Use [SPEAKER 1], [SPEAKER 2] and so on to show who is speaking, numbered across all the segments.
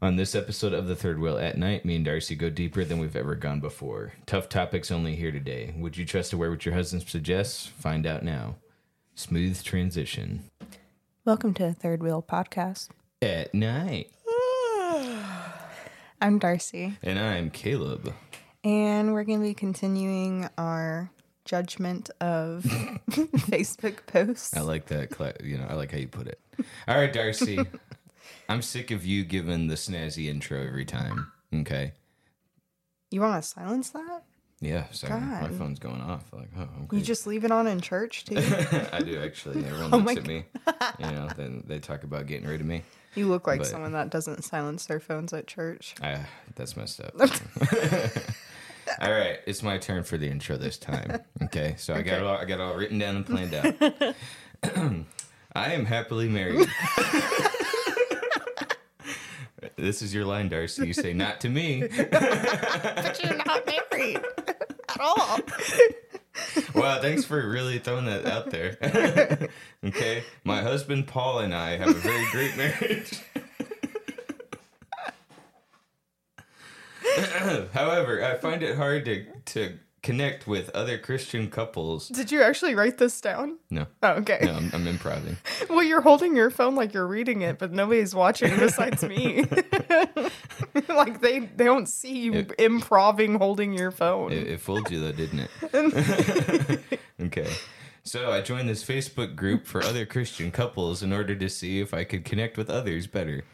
[SPEAKER 1] On this episode of The Third Wheel at Night, me and Darci go deeper than we've ever gone before. Tough topics only here today. Would you trust to wear what your husband suggests? Find out now. Smooth transition.
[SPEAKER 2] Welcome to Third Wheel Podcast.
[SPEAKER 1] At night.
[SPEAKER 2] I'm Darci,
[SPEAKER 1] And I'm Caleb.
[SPEAKER 2] and we're going to be continuing our judgment of Facebook posts.
[SPEAKER 1] I like that. You know, I like how you put it. All right, Darci. I'm sick of you giving the snazzy intro every time. Okay.
[SPEAKER 2] You want to silence that?
[SPEAKER 1] Yeah, sorry. My phone's going off. Like, oh, I'm
[SPEAKER 2] You just leave it on in church too.
[SPEAKER 1] I do actually. Everyone
[SPEAKER 2] Oh
[SPEAKER 1] looks at me. You know, then they talk about getting rid of me.
[SPEAKER 2] You look like
[SPEAKER 1] But-
[SPEAKER 2] someone that doesn't silence their phones at church.
[SPEAKER 1] I, that's messed up. all right, it's my turn for the intro this time. Okay, so I got it all, I got it all written down and planned out. I am happily married. This is your line, Darci. You say not to me.
[SPEAKER 2] But you're not married at all.
[SPEAKER 1] Wow, thanks for really throwing that out there. okay, my husband Paul and I have a very great marriage. However, I find it hard to to connect with other Christian couples.
[SPEAKER 2] Did you actually write this down?
[SPEAKER 1] No,
[SPEAKER 2] Oh, okay.
[SPEAKER 1] no, I'm, I'm improving.
[SPEAKER 2] Well, you're holding your phone like you're reading it, but nobody's watching besides me. like they they don't see you
[SPEAKER 1] It-
[SPEAKER 2] improving holding your phone.
[SPEAKER 1] It, it fooled you though, didn't it? okay. So I joined this Facebook group for other Christian couples in order to see if I could connect with others better.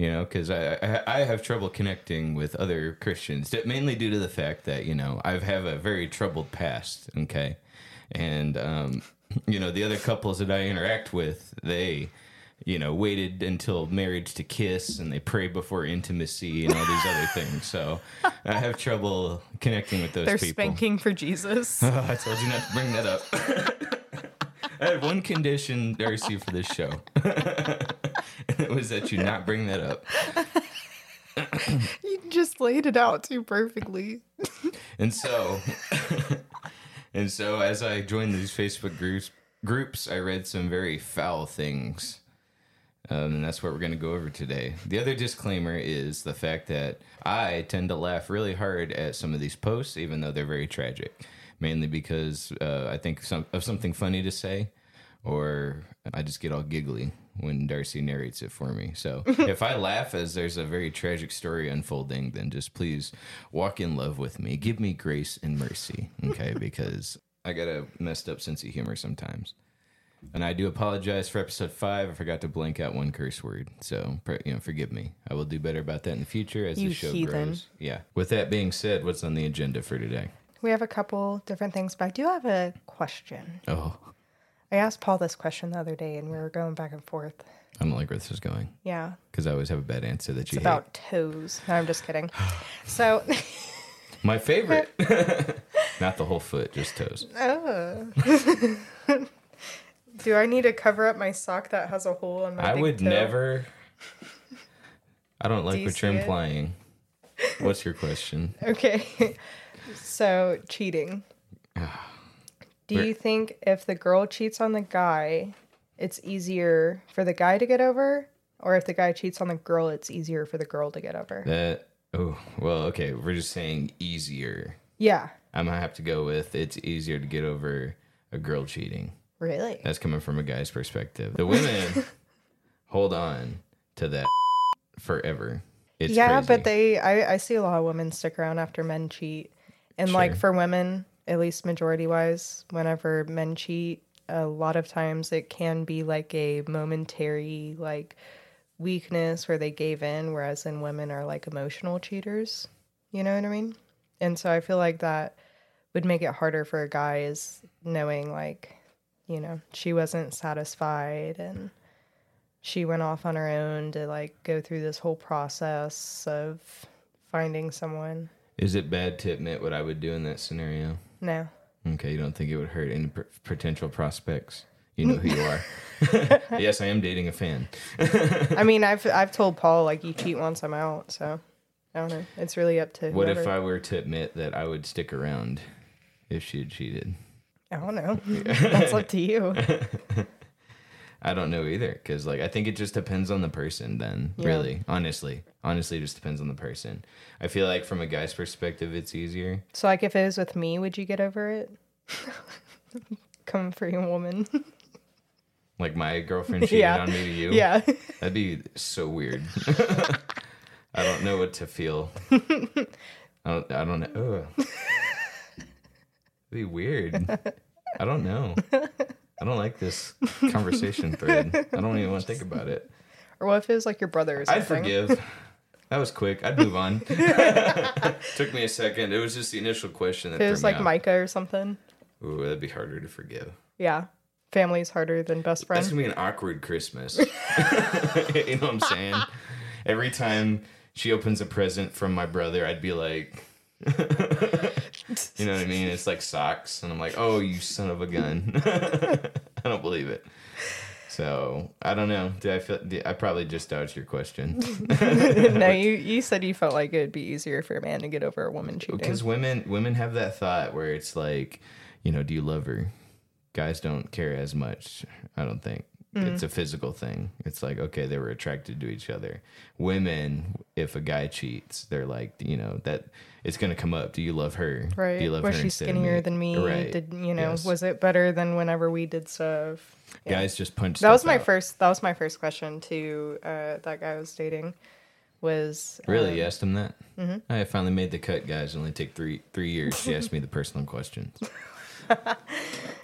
[SPEAKER 1] You know, because I, I I have trouble connecting with other Christians, mainly due to the fact that you know I have a very troubled past. Okay, and um, you know the other couples that I interact with, they you know waited until marriage to kiss, and they pray before intimacy and all these other things. So I have trouble connecting with those
[SPEAKER 2] They're
[SPEAKER 1] people.
[SPEAKER 2] spanking for Jesus.
[SPEAKER 1] Oh, I told you not to bring that up. I had one condition, Darci, for this show. and it was that you not bring that up.
[SPEAKER 2] you just laid it out too perfectly.
[SPEAKER 1] And so and so as I joined these Facebook groups groups, I read some very foul things. Um, and that's what we're going to go over today. The other disclaimer is the fact that I tend to laugh really hard at some of these posts, even though they're very tragic. Mainly because uh, I think some, of something funny to say, or I just get all giggly when Darci narrates it for me. So if I laugh as there's a very tragic story unfolding, then just please walk in love with me. Give me grace and mercy, okay? because I got a messed up sense of humor sometimes. And I do apologize for episode five. I forgot to blank out one curse word, so you know, forgive me. I will do better about that in the future as
[SPEAKER 2] You
[SPEAKER 1] the show
[SPEAKER 2] heathen.
[SPEAKER 1] grows. Yeah. With that being said, what's on the agenda for today?
[SPEAKER 2] We have a couple different things, but I do have a question.
[SPEAKER 1] Oh,
[SPEAKER 2] I asked Paul this question the other day, and we were going back and forth.
[SPEAKER 1] I don't like where this is going
[SPEAKER 2] Yeah,
[SPEAKER 1] because I always have a bad answer that you
[SPEAKER 2] it's about toes. No, I'm just kidding. So.
[SPEAKER 1] My favorite, not the whole foot, just toes.
[SPEAKER 2] oh. do I need to cover up my sock that has a hole in my?
[SPEAKER 1] I would
[SPEAKER 2] toe?
[SPEAKER 1] never. I don't like
[SPEAKER 2] you
[SPEAKER 1] what you're
[SPEAKER 2] it?
[SPEAKER 1] implying. What's your question?
[SPEAKER 2] Okay. So, cheating. Do you think if the girl cheats on the guy, it's easier for the guy to get over? Or if the guy cheats on the girl, it's easier for the girl to get over?
[SPEAKER 1] That oh well, okay. We're just saying easier.
[SPEAKER 2] Yeah.
[SPEAKER 1] I'm gonna have to go with it's easier to get over a girl cheating.
[SPEAKER 2] Really?
[SPEAKER 1] That's coming from a guy's perspective. The women hold on to that forever. It's
[SPEAKER 2] yeah,
[SPEAKER 1] crazy.
[SPEAKER 2] but they, I, I see a lot of women stick around after men cheat. And like for women, at least majority wise, whenever men cheat, a lot of times it can be like a momentary, like, weakness where they gave in, whereas in women are like emotional cheaters. You know what I mean? And so I feel like that would make it harder for a guy is knowing like, you know, she wasn't satisfied and she went off on her own to like go through this whole process of finding someone.
[SPEAKER 1] Is it bad to admit what I would do in that scenario?
[SPEAKER 2] No.
[SPEAKER 1] Okay, you don't think it would hurt any p- potential prospects? You know who you are. yes, I am dating a fan.
[SPEAKER 2] I mean, I've I've told Paul like you cheat once I'm out, so I don't know. It's really up to
[SPEAKER 1] What if. I were to admit that I would stick around if she had cheated?
[SPEAKER 2] I don't know. That's up to you.
[SPEAKER 1] I don't know either because like I think it just depends on the person. Then
[SPEAKER 2] Yeah.
[SPEAKER 1] really, honestly, honestly, it just depends on the person. I feel like from a guy's perspective, it's easier.
[SPEAKER 2] So, like, if it was with me, would you get over it? Come for your woman.
[SPEAKER 1] Like my girlfriend cheated
[SPEAKER 2] Yeah.
[SPEAKER 1] on me to you.
[SPEAKER 2] yeah.
[SPEAKER 1] that'd be so weird. I don't know what to feel. I don't. I don't know. It'd be weird. I don't know. I don't like this conversation thread. I don't even want to think about it.
[SPEAKER 2] Or what if it was like your brother or something?
[SPEAKER 1] I'd forgive. That was quick. I'd move on. Took me a second. It was just the initial question that
[SPEAKER 2] it was like
[SPEAKER 1] off.
[SPEAKER 2] Micah or something.
[SPEAKER 1] Ooh, that'd be harder to forgive.
[SPEAKER 2] Yeah. Family's harder than best friends.
[SPEAKER 1] That's gonna be an awkward Christmas. you know what I'm saying? Every time she opens a present from my brother, I'd be like, you know what I mean? It's like socks, and I'm like, oh, you son of a gun. I don't believe it. So I don't know. Did I feel? Did, I probably just dodged your question
[SPEAKER 2] no, you, you said you felt like it would be easier for a man to get over a woman cheating.
[SPEAKER 1] because women women have that thought where it's like, you know, do you love her? Guys don't care as much. I don't think. Mm-hmm. It's a physical thing. It's like, okay, they were attracted to each other. Women, if a guy cheats, they're like, you know, that it's going to come up. Do you love her?
[SPEAKER 2] Right.
[SPEAKER 1] Do you love
[SPEAKER 2] was
[SPEAKER 1] her
[SPEAKER 2] she skinnier
[SPEAKER 1] me?
[SPEAKER 2] than me?
[SPEAKER 1] Right.
[SPEAKER 2] Did you know?
[SPEAKER 1] Yes.
[SPEAKER 2] Was it better than whenever we did stuff? Yeah.
[SPEAKER 1] Guys just punch.
[SPEAKER 2] That was my
[SPEAKER 1] out.
[SPEAKER 2] first. That was my first question to uh, that guy I was dating. Was
[SPEAKER 1] Really,
[SPEAKER 2] um,
[SPEAKER 1] you asked him that?
[SPEAKER 2] mm-hmm.
[SPEAKER 1] I finally made the cut, guys. It only take three three years. She asked me the personal questions.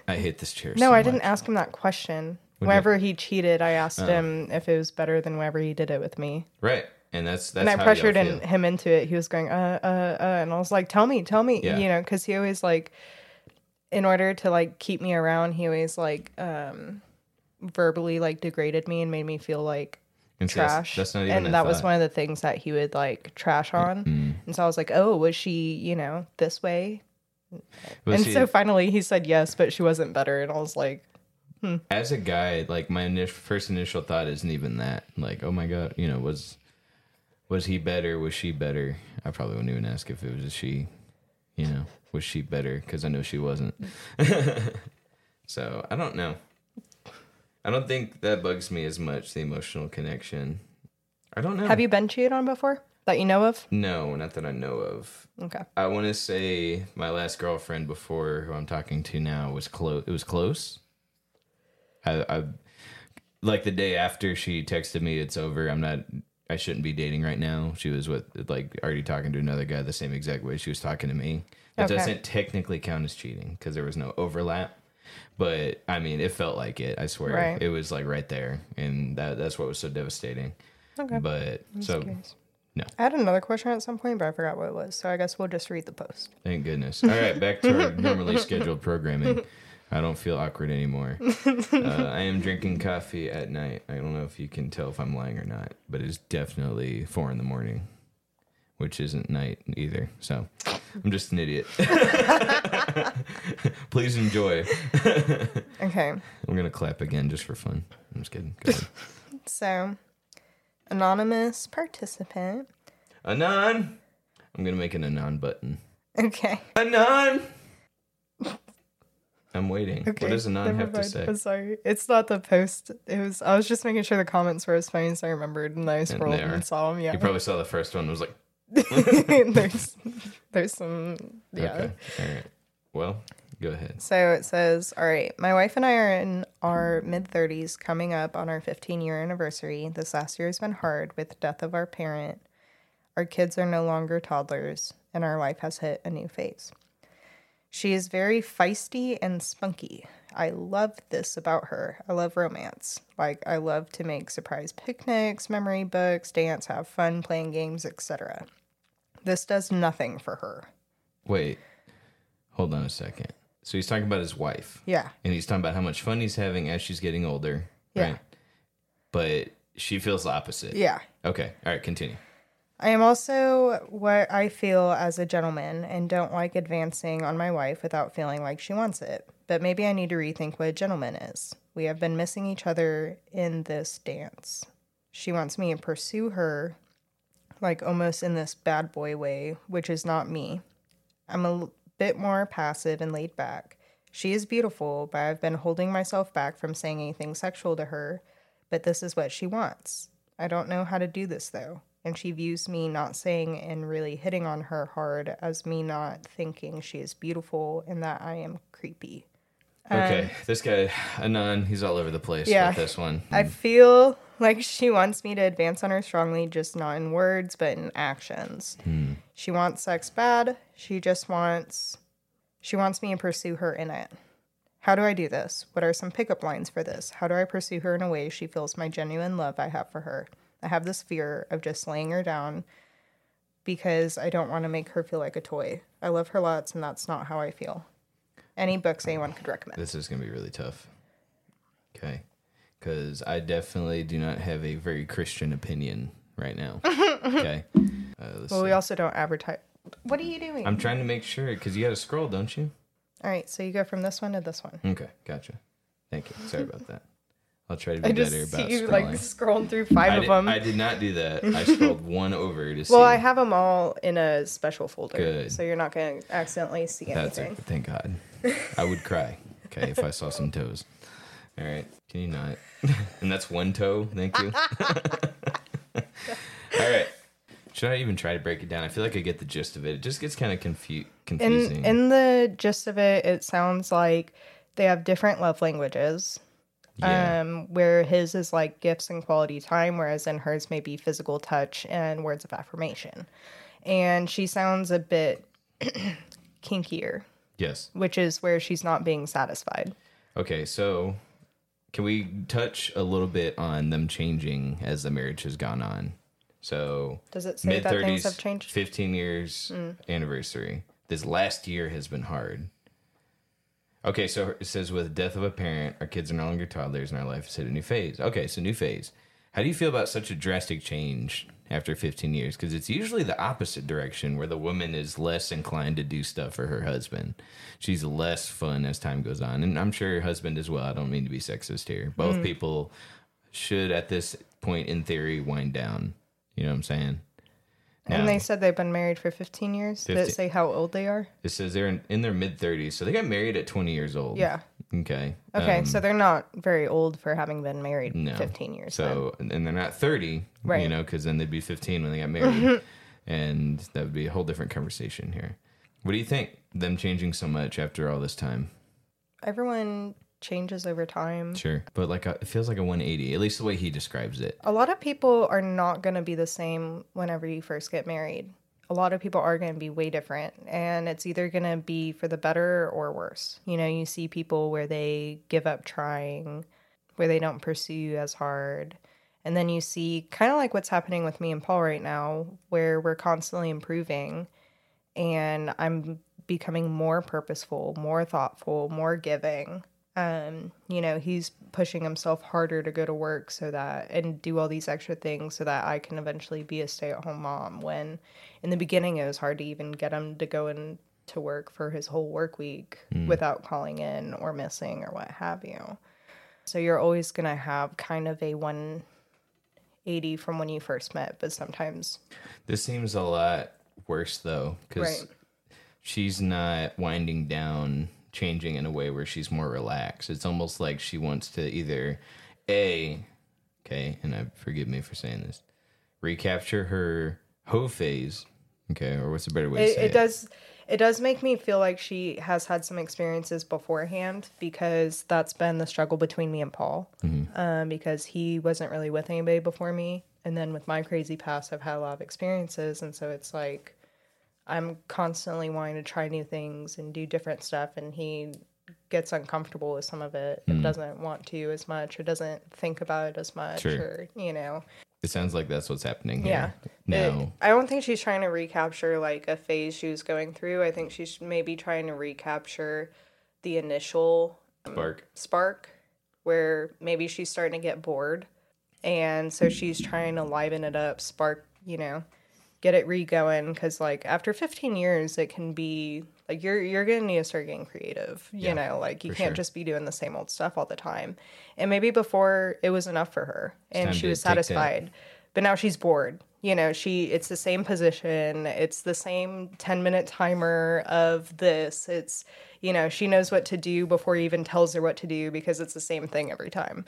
[SPEAKER 1] I hate this chair.
[SPEAKER 2] No,
[SPEAKER 1] so
[SPEAKER 2] I didn't ask him that question. Whenever he cheated, I asked
[SPEAKER 1] Oh.
[SPEAKER 2] him if it was better than whenever he did it with me.
[SPEAKER 1] Right, and that's that's
[SPEAKER 2] and I pressured in, him into it. He was going, uh, uh, uh, and I was like, tell me, tell me,
[SPEAKER 1] Yeah.
[SPEAKER 2] you know, because he always like, in order to like keep me around, he always like, um, verbally like degraded me and made me feel like
[SPEAKER 1] And that's-
[SPEAKER 2] trash.
[SPEAKER 1] That's, not even.
[SPEAKER 2] and
[SPEAKER 1] a
[SPEAKER 2] that was
[SPEAKER 1] thought.
[SPEAKER 2] one of the things that he would like trash on.
[SPEAKER 1] Mm.
[SPEAKER 2] And so I was like, oh, was she, you know, this way?
[SPEAKER 1] But
[SPEAKER 2] and
[SPEAKER 1] see,
[SPEAKER 2] so finally he said yes, but she wasn't better. And I was like,
[SPEAKER 1] as a guy, like my initial, first initial thought isn't even that. Like, oh my god, you know, was was he better? Was she better? I probably wouldn't even ask if it was a she. You know, was she better? Because I know she wasn't. so I don't know. I don't think that bugs me as much. The emotional connection. I don't know.
[SPEAKER 2] have you been cheated on before that you know of?
[SPEAKER 1] No, not that I know of.
[SPEAKER 2] Okay.
[SPEAKER 1] I want to say my last girlfriend before who I'm talking to now was close. It was close. I, I like the day after she texted me, "It's over. I'm not. I shouldn't be dating right now." She was with like already talking to another guy the same exact way she was talking to me. That
[SPEAKER 2] Okay.
[SPEAKER 1] doesn't technically count as cheating because there was no overlap. But I mean, it felt like it. I swear,
[SPEAKER 2] Right.
[SPEAKER 1] it was like right there, and that that's what was so devastating.
[SPEAKER 2] Okay.
[SPEAKER 1] But so
[SPEAKER 2] Curious.
[SPEAKER 1] no.
[SPEAKER 2] I had another question at some point, but I forgot what it was. So I guess we'll just read the post.
[SPEAKER 1] Thank goodness. All right, back to our normally scheduled programming. I don't feel awkward anymore. Uh, I am drinking coffee at night. I don't know if you can tell if I'm lying or not, but it's definitely four in the morning, which isn't night either. So I'm just an idiot. Please enjoy.
[SPEAKER 2] Okay.
[SPEAKER 1] I'm gonna clap again just for fun. I'm just kidding.
[SPEAKER 2] So, anonymous participant.
[SPEAKER 1] Anon. I'm gonna make an anon button.
[SPEAKER 2] Okay.
[SPEAKER 1] Anon. I'm waiting.
[SPEAKER 2] Okay.
[SPEAKER 1] what does Anon have to say?
[SPEAKER 2] I'm sorry. It's not the post. It was. I was just making sure the comments were as funny as I remembered, and I scrolled
[SPEAKER 1] are.
[SPEAKER 2] and saw them. Yeah.
[SPEAKER 1] You probably saw the first one It was like,
[SPEAKER 2] there's, there's some. Yeah.
[SPEAKER 1] okay, all right. Well, go ahead.
[SPEAKER 2] So it says, All right, my wife and I are in our mid 30s, coming up on our 15 year anniversary. This last year has been hard with the death of our parent. Our kids are no longer toddlers, and our life has hit a new phase. She is very feisty and spunky. I love this about her. I love romance. Like, I love to make surprise picnics, memory books, dance, have fun, playing games, etc. This does nothing for her.
[SPEAKER 1] Wait, hold on a second. So he's talking about his wife,
[SPEAKER 2] Yeah.
[SPEAKER 1] and he's talking about how much fun he's having as she's getting older,
[SPEAKER 2] Yeah.
[SPEAKER 1] right? But she feels the opposite.
[SPEAKER 2] Yeah.
[SPEAKER 1] Okay. All right. Continue.
[SPEAKER 2] I am also what I feel as a gentleman and don't like advancing on my wife without feeling like she wants it. But maybe I need to rethink what a gentleman is. We have been missing each other in this dance. She wants me to pursue her, like almost in this bad boy way, which is not me. I'm a l- bit more passive and laid back. She is beautiful, but I've been holding myself back from saying anything sexual to her. But this is what she wants. I don't know how to do this though. And she views me not saying and really hitting on her hard as me not thinking she is beautiful and that I am creepy.
[SPEAKER 1] Okay, um, this guy Anon, he's all over the place
[SPEAKER 2] Yeah.
[SPEAKER 1] with this one.
[SPEAKER 2] I hmm. feel like she wants me to advance on her strongly, just not in words, but in actions. Hmm. She wants sex bad. She just wants she wants me to pursue her in it. How do I do this? What are some pickup lines for this? How do I pursue her in a way she feels my genuine love I have for her? I have this fear of just laying her down because I don't want to make her feel like a toy. I love her lots and that's not how I feel. Any books anyone could recommend.
[SPEAKER 1] This is going to be really tough. Okay. Because I definitely do not have a very Christian opinion right now. okay. Uh,
[SPEAKER 2] Well,
[SPEAKER 1] see.
[SPEAKER 2] we also don't advertise. What are you doing?
[SPEAKER 1] I'm trying to make sure because you got to scroll, don't you?
[SPEAKER 2] All right, so you go from this one to this one.
[SPEAKER 1] Okay. Gotcha. Thank you. Sorry about that. I'll try to be
[SPEAKER 2] I
[SPEAKER 1] better
[SPEAKER 2] just see
[SPEAKER 1] about
[SPEAKER 2] you
[SPEAKER 1] scrolling.
[SPEAKER 2] like scrolling through five
[SPEAKER 1] I,
[SPEAKER 2] of
[SPEAKER 1] did,
[SPEAKER 2] them.
[SPEAKER 1] I did not do that. I scrolled one over to see.
[SPEAKER 2] well, I have them all in a special folder,
[SPEAKER 1] Good.
[SPEAKER 2] so you're not going to accidentally see
[SPEAKER 1] That's
[SPEAKER 2] anything.
[SPEAKER 1] it. Thank God. I would cry. Okay, if I saw some toes. All right. Can you not? and that's one toe. Thank you. All right. Should I even try to break it down? I feel like I get the gist of it. It just gets kind of confu- confusing.
[SPEAKER 2] In in the gist of it, it sounds like they have different love languages.
[SPEAKER 1] Yeah.
[SPEAKER 2] Um, where his is like gifts and quality time, whereas in hers may be physical touch and words of affirmation. And she sounds a bit kinkier,
[SPEAKER 1] yes.
[SPEAKER 2] which is where she's not being satisfied.
[SPEAKER 1] Okay. So, can we touch a little bit on them changing as the marriage has gone on? So,
[SPEAKER 2] Does it say
[SPEAKER 1] mid
[SPEAKER 2] that things have changed? Mm.
[SPEAKER 1] 15 years anniversary. This last year has been hard. Okay, so it says with death of a parent, our kids are no longer toddlers and our life has hit a new phase. Okay, so new phase. How do you feel about such a drastic change after 15 years? Because it's usually the opposite direction where the woman is less inclined to do stuff for her husband. She's less fun as time goes on. And I'm sure her husband as well. I don't mean to be sexist here. Both mm. people should, at this point in theory, wind down. You know what I'm saying?
[SPEAKER 2] And they said they've been married for 15 years. Did it say how old they are?
[SPEAKER 1] It says they're in, in their mid 30s, so they got married at 20 years old.
[SPEAKER 2] Yeah.
[SPEAKER 1] Okay.
[SPEAKER 2] Okay,
[SPEAKER 1] Um,
[SPEAKER 2] so they're not very old for having been married
[SPEAKER 1] no.
[SPEAKER 2] 15 years. then.
[SPEAKER 1] So and they're not 30,
[SPEAKER 2] right.
[SPEAKER 1] you know, because then they'd be 15 when they got married, and that would be a whole different conversation here. What do you think? Them changing so much after all this time?
[SPEAKER 2] Everyone changes over time.
[SPEAKER 1] Sure, but like a, it feels like a 180, at least the way he describes it.
[SPEAKER 2] A lot of people are not going to be the same whenever you first get married. A lot of people are going to be way different, and it's either going to be for the better or worse. You know, you see people where they give up trying, where they don't pursue as hard. And then you see kind of like what's happening with me and Paul right now, where we're constantly improving and I'm becoming more purposeful, more thoughtful, more giving. Um, you know, he's pushing himself harder to go to work so that and do all these extra things so that I can eventually be a stay-at-home mom. When in the beginning it was hard to even get him to go in to work for his whole work week without calling in or missing or what have you. So you're always going to have kind of a 180 from when you first met, but sometimes
[SPEAKER 1] This seems a lot worse though, because
[SPEAKER 2] Right.
[SPEAKER 1] she's not winding down, changing in a way where she's more relaxed. It's almost like she wants to either a, okay, and I forgive me for saying this, recapture her hoe phase, okay, or what's a better way to
[SPEAKER 2] it,
[SPEAKER 1] say
[SPEAKER 2] it
[SPEAKER 1] it?
[SPEAKER 2] does it does make me feel like she has had some experiences beforehand because that's been the struggle between me and paul um, because he wasn't really with anybody before me and then with my crazy past i've had a lot of experiences and so it's like i'm constantly wanting to try new things and do different stuff and he gets uncomfortable with some of it and hmm. doesn't want to as much or doesn't think about it as much
[SPEAKER 1] Sure.
[SPEAKER 2] or you know
[SPEAKER 1] It sounds like that's what's happening
[SPEAKER 2] yeah.
[SPEAKER 1] here. No.
[SPEAKER 2] It- I don't think she's trying to recapture like a phase she was going through. I think she's maybe trying to recapture the initial um,
[SPEAKER 1] Spark.
[SPEAKER 2] spark where maybe she's starting to get bored. And so she's trying to liven it up, spark, you know, get it re-going cuz like after 15 years it can be like you're you're going to need to start getting creative, you
[SPEAKER 1] Yeah,
[SPEAKER 2] know, like you can't
[SPEAKER 1] sure.
[SPEAKER 2] just be doing the same old stuff all the time. And maybe before it was enough for her and she was satisfied. But now she's bored. You know, she it's the same position, it's the same 10 minute timer of this. It's you know, she knows what to do before he even tells her what to do because it's the same thing every time.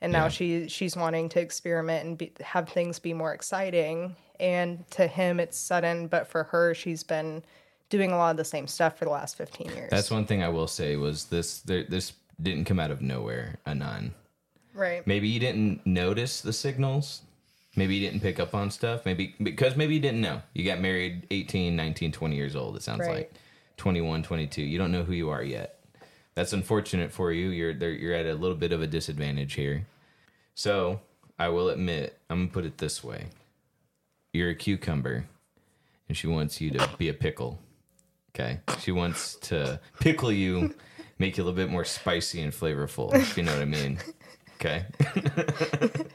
[SPEAKER 2] And now
[SPEAKER 1] Yeah.
[SPEAKER 2] she she's wanting to experiment and be, have things be more exciting. And to him, it's sudden, but for her, she's been doing a lot of the same stuff for the last 15 years.
[SPEAKER 1] That's one thing I will say was this. There, this didn't come out of nowhere. Anon.
[SPEAKER 2] right.
[SPEAKER 1] Maybe you didn't notice the signals. Maybe you didn't pick up on stuff. Maybe because maybe you didn't know. You got married 18, 19, 20 years old. It sounds
[SPEAKER 2] Right.
[SPEAKER 1] like 21, 22. You don't know who you are yet. That's unfortunate for you. You're there. You're at a little bit of a disadvantage here. So I will admit, I'm gonna put it this way: you're a cucumber, and she wants you to be a pickle. Okay, she wants to pickle you, make you a little bit more spicy and flavorful. If you know what I mean. Okay.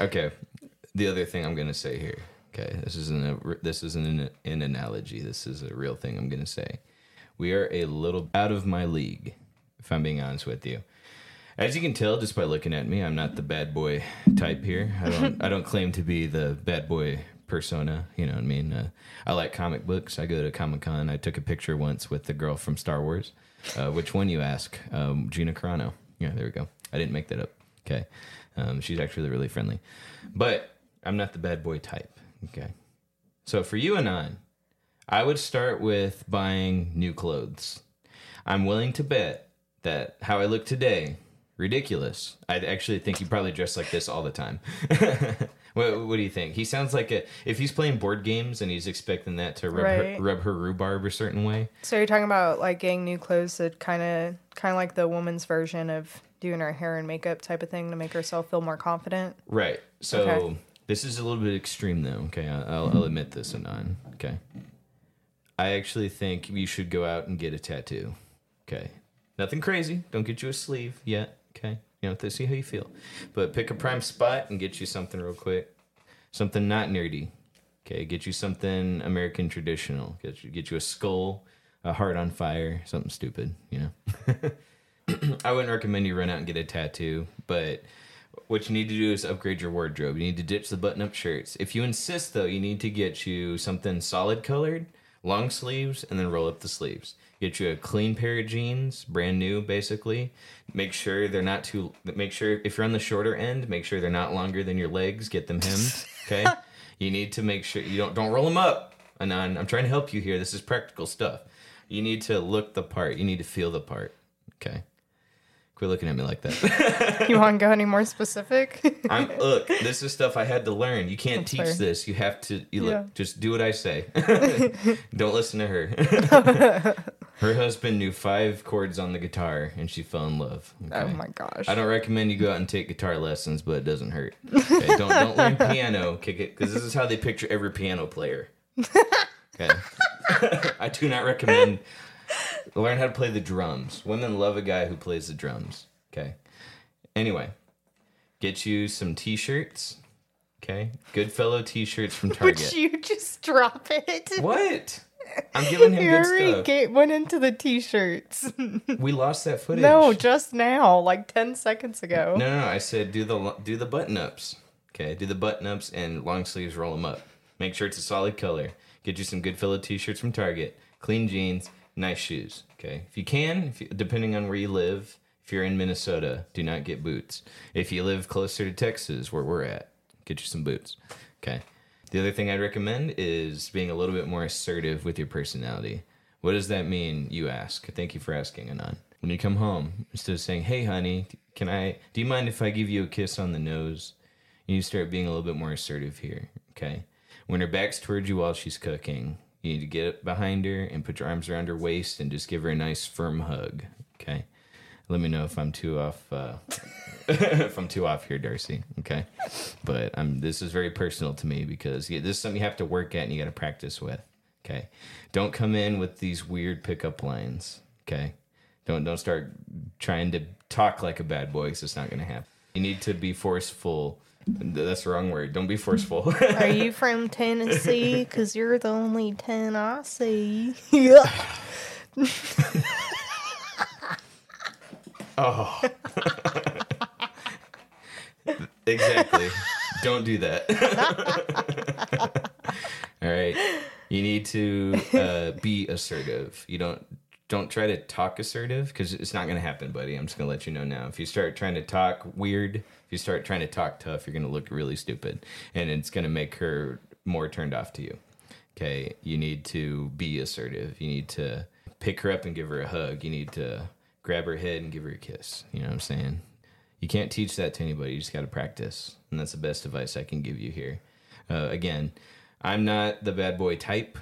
[SPEAKER 1] okay. The other thing I'm gonna say here. Okay, this isn't a this isn't an, an analogy. This is a real thing I'm gonna say. We are a little out of my league, if I'm being honest with you. As you can tell just by looking at me, I'm not the bad boy type here. I don't I don't claim to be the bad boy persona. You know what I mean? Uh, I like comic books. I go to Comic Con. I took a picture once with the girl from Star Wars. Uh, which one you ask? Um, Gina Carano. Yeah, there we go. I didn't make that up. Okay, um, she's actually really friendly, but I'm not the bad boy type. Okay, so for you and I, I would start with buying new clothes. I'm willing to bet that how I look today, ridiculous. I actually think you probably dress like this all the time. what, what do you think? He sounds like a if he's playing board games and he's expecting that to rub,
[SPEAKER 2] Right.
[SPEAKER 1] her, rub her rhubarb a certain way.
[SPEAKER 2] So you're talking about like getting new clothes that kind of kind of like the woman's version of doing her hair and makeup type of thing to make herself feel more confident.
[SPEAKER 1] Right. So
[SPEAKER 2] Okay.
[SPEAKER 1] this is a little bit extreme, though. Okay, I'll, I'll mm-hmm. admit this, Anon. Okay. I actually think you should go out and get a tattoo. Okay. Nothing crazy. Don't get you a sleeve yet. Okay. You know, see how you feel, but pick a prime spot and get you something real quick. Something not nerdy. Okay. Get you something American traditional. Get you get you a skull, a heart on fire, something stupid. You know. I wouldn't recommend you run out and get a tattoo, but what you need to do is upgrade your wardrobe. You need to ditch the button up shirts. If you insist, though, you need to get you something solid colored, long sleeves, and then roll up the sleeves. Get you a clean pair of jeans, brand new, basically. Make sure they're not too. Make sure if you're on the shorter end, make sure they're not longer than your legs. Get them hemmed. Okay. you need to make sure you don't don't roll them up. And I'm, I'm trying to help you here. This is practical stuff. You need to look the part. You need to feel the part. Okay. Quit looking at me like that.
[SPEAKER 2] You want to go any more specific?
[SPEAKER 1] I'm look. This is stuff I had to learn. You can't
[SPEAKER 2] That's
[SPEAKER 1] teach
[SPEAKER 2] fair.
[SPEAKER 1] this. You have to. You
[SPEAKER 2] Yeah.
[SPEAKER 1] look. Just do what I say. Don't listen to her. Her husband knew five chords on the guitar, and she fell in love.
[SPEAKER 2] oh my gosh.
[SPEAKER 1] I don't recommend you go out and take guitar lessons, but it doesn't hurt. Okay, don't don't learn piano, kick it, because this is how they picture every piano player. Okay, I do not recommend learn how to play the drums. Women love a guy who plays the drums. Okay. Anyway, get you some t-shirts. Okay, Goodfellow t-shirts from Target.
[SPEAKER 2] Would you just drop it?
[SPEAKER 1] What? I'm giving him
[SPEAKER 2] You
[SPEAKER 1] good stuff.
[SPEAKER 2] went into the t-shirts.
[SPEAKER 1] we lost that footage.
[SPEAKER 2] no, just now, like 10 seconds ago.
[SPEAKER 1] No, no, no. I said do the do the button ups. Okay, do the button ups and long sleeves. Roll them up. Make sure it's a solid color. Get you some good Goodfellow t-shirts from Target. Clean jeans, nice shoes. Okay, if you can, if you, depending on where you live. If you're in Minnesota, do not get boots. If you live closer to Texas, where we're at, get you some boots. Okay. The other thing I'd recommend is being a little bit more assertive with your personality. What does that mean, you ask? Thank you for asking, Anon. When you come home, instead of saying, hey, honey, can I, do you mind if I give you a kiss on the nose? You start being a little bit more assertive here, okay? When her back's towards you while she's cooking, you need to get behind her and put your arms around her waist and just give her a nice firm hug, okay? Let me know if I'm too off, uh, if I'm too off here, Darci, okay? But I'm, this is very personal to me because yeah, this is something you have to work at and you got to practice with, okay? Don't come in with these weird pickup lines, okay? Don't don't start trying to talk like a bad boy because it's not going to happen. You need to be forceful. That's the wrong word. Don't be forceful.
[SPEAKER 2] Are you from Tennessee? Because you're the only 10 I see.
[SPEAKER 1] Oh. exactly. Don't do that. All right. You need to uh, be assertive. You don't don't try to talk assertive because it's not going to happen, buddy. I'm just going to let you know now. If you start trying to talk weird, if you start trying to talk tough, you're going to look really stupid and it's going to make her more turned off to you. Okay. You need to be assertive. You need to pick her up and give her a hug. You need to grab her head and give her a kiss. You know what I'm saying? You can't teach that to anybody. You just got to practice. And that's the best advice I can give you here. Uh, again, I'm not the bad boy type.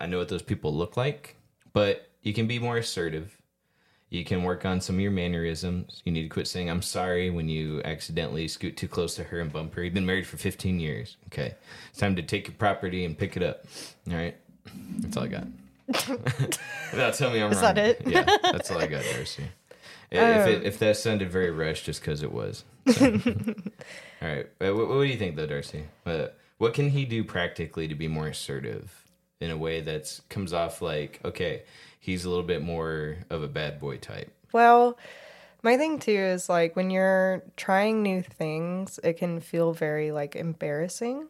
[SPEAKER 1] I know what those people look like, but you can be more assertive. You can work on some of your mannerisms. You need to quit saying, I'm sorry when you accidentally scoot too close to her and bump her. You've been married for 15 years. Okay. It's time to take your property and pick it up. All right. That's all I got. now tell me I'm
[SPEAKER 2] Is
[SPEAKER 1] wrong.
[SPEAKER 2] that it?
[SPEAKER 1] yeah. That's all I got, Darci. if, it, if that sounded very rushed, just because it was. So. all right. Uh, What, what do you think, though, Darci? Uh, what can he do practically to be more assertive in a way that comes off like, okay, he's a little bit more of a bad boy type?
[SPEAKER 2] Well, my thing too is like when you're trying new things, it can feel very like embarrassing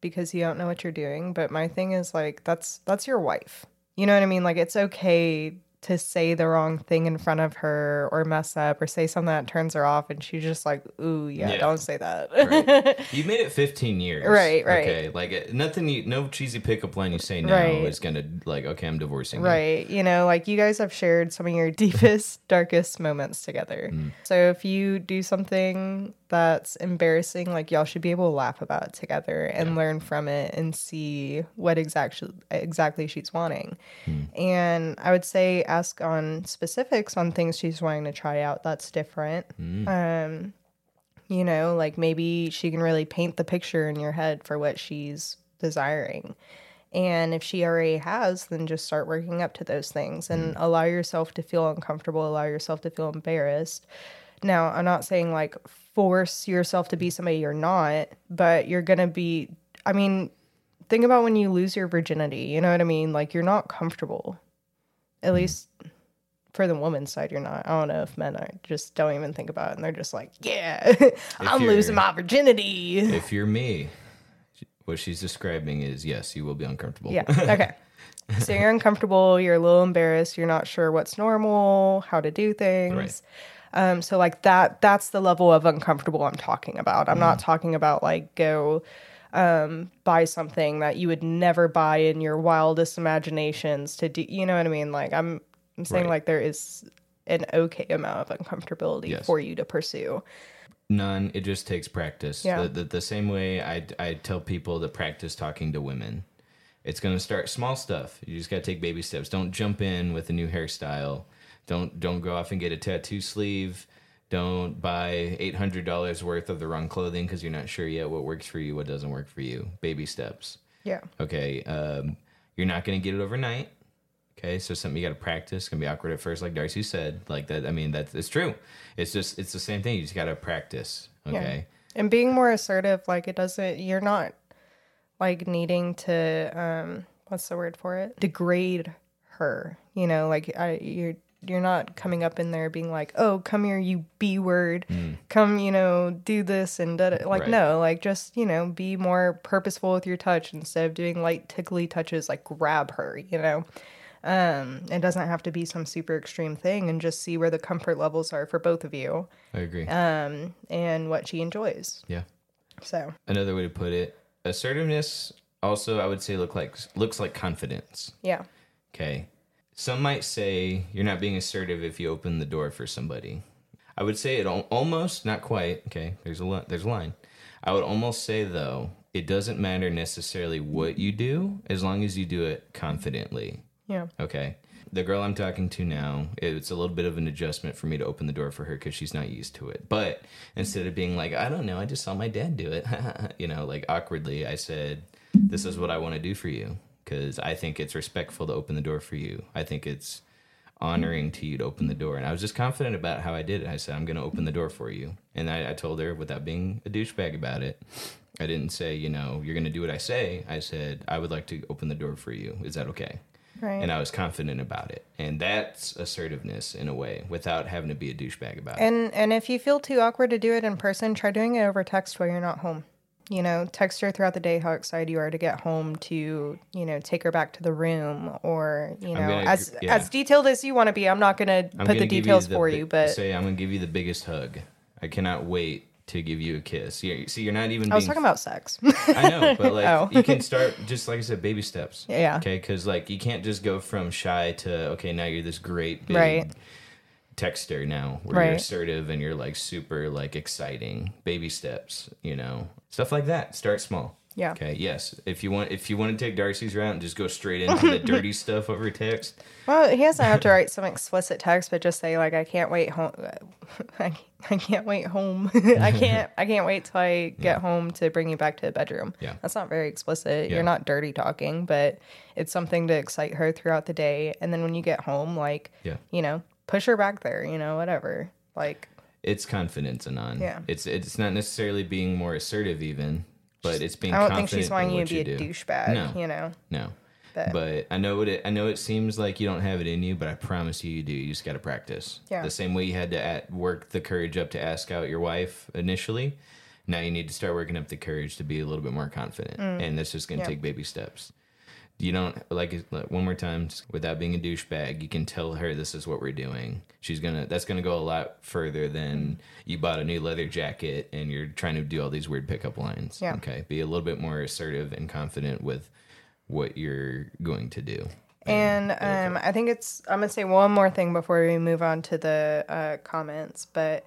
[SPEAKER 2] because you don't know what you're doing. But my thing is like that's that's your wife. You know what I mean? Like it's okay to say the wrong thing in front of her or mess up or say something that turns her off and she's just like, "Ooh, yeah,
[SPEAKER 1] Yeah.
[SPEAKER 2] don't say that."
[SPEAKER 1] Right. you made it 15 years.
[SPEAKER 2] Right, right.
[SPEAKER 1] Okay. Like, uh, nothing, you, no cheesy pickup line you say now
[SPEAKER 2] Right.
[SPEAKER 1] is to, like, okay, I'm divorcing.
[SPEAKER 2] Right. You know, like you guys have shared some of your deepest, darkest moments together.
[SPEAKER 1] Mm.
[SPEAKER 2] So if you do something that's embarrassing, like y'all should be able to laugh about it together and learn from it and see what exactly exactly she's wanting.
[SPEAKER 1] Hmm.
[SPEAKER 2] And I would say ask on specifics on things she's wanting to try out. That's different.
[SPEAKER 1] Hmm.
[SPEAKER 2] Um, you know, like maybe she can really paint the picture in your head for what she's desiring. And if she already has, then just start working up to those things and allow yourself to feel uncomfortable, allow yourself to feel embarrassed. Now, I'm not saying like force yourself to be somebody you're not, but you're going to be, I mean, think about when you lose your virginity. You know what I mean? Like you're not comfortable. At least for the woman's side, you're not. I don't know if men are just don't even think about it and they're just like, yeah, I'm losing my virginity.
[SPEAKER 1] If you're me, what she's describing is yes, you will be uncomfortable.
[SPEAKER 2] Yeah. Okay. so you're uncomfortable, you're a little embarrassed, you're not sure what's normal, how to do things.
[SPEAKER 1] Right.
[SPEAKER 2] Um, so like that that's the level of uncomfortable I'm talking about. I'm not talking about like go um buy something that you would never buy in your wildest imaginations to do you know what I mean? Like I'm I'm saying
[SPEAKER 1] Right.
[SPEAKER 2] like there is an okay amount of uncomfortability
[SPEAKER 1] Yes.
[SPEAKER 2] for you to pursue.
[SPEAKER 1] None. It just takes practice.
[SPEAKER 2] Yeah.
[SPEAKER 1] The, the, the same way I, I tell people to practice talking to women. It's going to start small stuff. You just got to take baby steps. Don't jump in with a new hairstyle. Don't don't go off and get a tattoo sleeve. Don't buy eight hundred dollars worth of the wrong clothing because you're not sure yet what works for you, what doesn't work for you. Baby steps.
[SPEAKER 2] Yeah.
[SPEAKER 1] Okay. Um, you're not going to get it overnight. Okay. So something you got to practice. It's going to be awkward at first, like Darci said. Like that. I mean, that's it's true. It's just, it's the same thing. You just got to practice. Okay.
[SPEAKER 2] and being more assertive like it doesn't you're not like needing to um what's the word for it degrade her you know like I, you're you're not coming up in there being like oh come here you b word come you know do this and da. like
[SPEAKER 1] Right.
[SPEAKER 2] no like just you know be more purposeful with your touch instead of doing light tickly touches like grab her you know um it doesn't have to be some super extreme thing and just see where the comfort levels are for both of you
[SPEAKER 1] I agree.
[SPEAKER 2] um and what she enjoys
[SPEAKER 1] yeah.
[SPEAKER 2] so
[SPEAKER 1] Another way to put it, assertiveness also I would say look like looks like confidence.
[SPEAKER 2] yeah
[SPEAKER 1] Okay. Some might say you're not being assertive if you open the door for somebody. I would say it al- almost, not quite. Okay, there's a li- there's a line. I would almost say though, it doesn't matter necessarily what you do as long as you do it confidently.
[SPEAKER 2] yeah
[SPEAKER 1] Okay. The girl I'm talking to now, it's a little bit of an adjustment for me to open the door for her because she's not used to it. But instead of being like, I don't know, I just saw my dad do it, you know, like awkwardly, I said, This is what I want to do for you because I think it's respectful to open the door for you. I think it's honoring to you to open the door. And I was just confident about how I did it. I said, I'm going to open the door for you. And I, I told her without being a douchebag about it. I didn't say, you know, you're going to do what I say. I said, I would like to open the door for you. Is that okay?
[SPEAKER 2] right
[SPEAKER 1] and I was confident about it. And that's assertiveness in a way, without having to be a douchebag about it.
[SPEAKER 2] and and if you feel too awkward to do it in person try doing it over text while you're not home You know, text her throughout the day how excited you are to get home to, you know, take her back to the room or, you know,
[SPEAKER 1] gonna
[SPEAKER 2] as
[SPEAKER 1] yeah.
[SPEAKER 2] as detailed as you want to be. I'm not going to put the details
[SPEAKER 1] the
[SPEAKER 2] for you, but
[SPEAKER 1] say I'm gonna give you the biggest hug. I cannot wait to give you a kiss. You- See, you're not even.
[SPEAKER 2] I was
[SPEAKER 1] being
[SPEAKER 2] talking about sex.
[SPEAKER 1] I know, but like
[SPEAKER 2] Oh.
[SPEAKER 1] you can start just like I said, baby steps.
[SPEAKER 2] Yeah.
[SPEAKER 1] Okay, because like you can't just go from shy to okay, now you're this great big
[SPEAKER 2] Right.
[SPEAKER 1] Texter now, where you're assertive and you're like super like exciting. Baby steps, you know, stuff like that. Start small.
[SPEAKER 2] Yeah.
[SPEAKER 1] Okay. Yes. If you want, if you want to take Darci's route and just go straight into the dirty stuff over text,
[SPEAKER 2] Well, he doesn't have to write some explicit text, but just say like, "I can't wait home. I, I can't wait home. I can't. I can't wait till I get home to bring you back to the bedroom."
[SPEAKER 1] Yeah.
[SPEAKER 2] that's not very explicit.
[SPEAKER 1] Yeah.
[SPEAKER 2] You're not dirty talking, but it's something to excite her throughout the day. And then when you get home, like,
[SPEAKER 1] Yeah.
[SPEAKER 2] you know, push her back there. You know, whatever. Like,
[SPEAKER 1] it's confidence, Anon.
[SPEAKER 2] Yeah.
[SPEAKER 1] It's it's not necessarily being more assertive, even, but it's being.
[SPEAKER 2] I don't think she's wanting you to be a
[SPEAKER 1] do.
[SPEAKER 2] douchebag.
[SPEAKER 1] No.
[SPEAKER 2] You know,
[SPEAKER 1] No.
[SPEAKER 2] But-
[SPEAKER 1] But I know what it. I know it seems like you don't have it in you, but I promise you, you do. You just got to practice.
[SPEAKER 2] Yeah.
[SPEAKER 1] The same way you had to at, work the courage up to ask out your wife initially. Now you need to start working up the courage to be a little bit more confident, and that's just gonna
[SPEAKER 2] Mm. Yeah.
[SPEAKER 1] take baby steps. You don't like it- like, one more time without being a douchebag. You can tell her this is what we're doing. She's gonna. That's gonna go a lot further than you bought a new leather jacket and you're trying to do all these weird pickup lines.
[SPEAKER 2] Yeah.
[SPEAKER 1] Okay. Be a little bit more assertive and confident with what you're going to do.
[SPEAKER 2] And um, I think it's. I'm gonna say one more thing before we move on to the uh, comments. But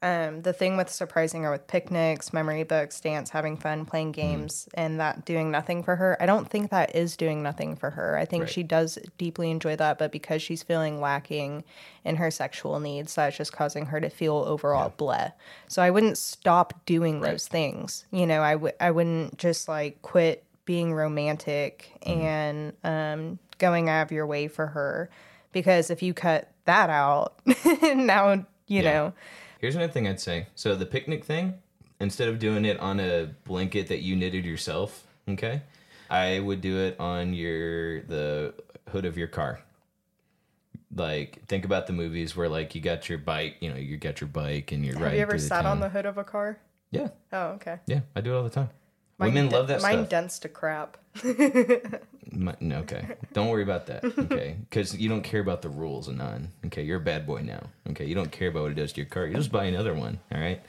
[SPEAKER 2] um, the thing with surprising her with picnics, memory books, dance, having fun, playing
[SPEAKER 1] Mm-hmm.
[SPEAKER 2] games, and that doing nothing for her. I don't think that is doing nothing for her. I think
[SPEAKER 1] Right.
[SPEAKER 2] she does deeply enjoy that, but because she's feeling lacking in her sexual needs, that's just causing her to feel overall bleh. So I wouldn't stop doing those things. You know, I w- I wouldn't just like quit being romantic
[SPEAKER 1] Mm-hmm.
[SPEAKER 2] and um, going out of your way for her because if you cut that out, now you
[SPEAKER 1] Yeah.
[SPEAKER 2] know.
[SPEAKER 1] Here's another thing I'd say. So the picnic thing, instead of doing it on a blanket that you knitted yourself, okay, I would do it on your the hood of your car. Like think about the movies where like you got your bike, you know, you got your bike and you're
[SPEAKER 2] Have you ever sat on the hood of a car?
[SPEAKER 1] Yeah,
[SPEAKER 2] Oh, okay.
[SPEAKER 1] yeah, I do it all the time.
[SPEAKER 2] Mine
[SPEAKER 1] Women
[SPEAKER 2] d-
[SPEAKER 1] love that
[SPEAKER 2] Mine
[SPEAKER 1] stuff.
[SPEAKER 2] dents to crap.
[SPEAKER 1] My, no, okay. Don't worry about that. Okay. Because you don't care about the rules and none. Okay. You're a bad boy now. Okay. You don't care about what it does to your car. You just buy another one. All right.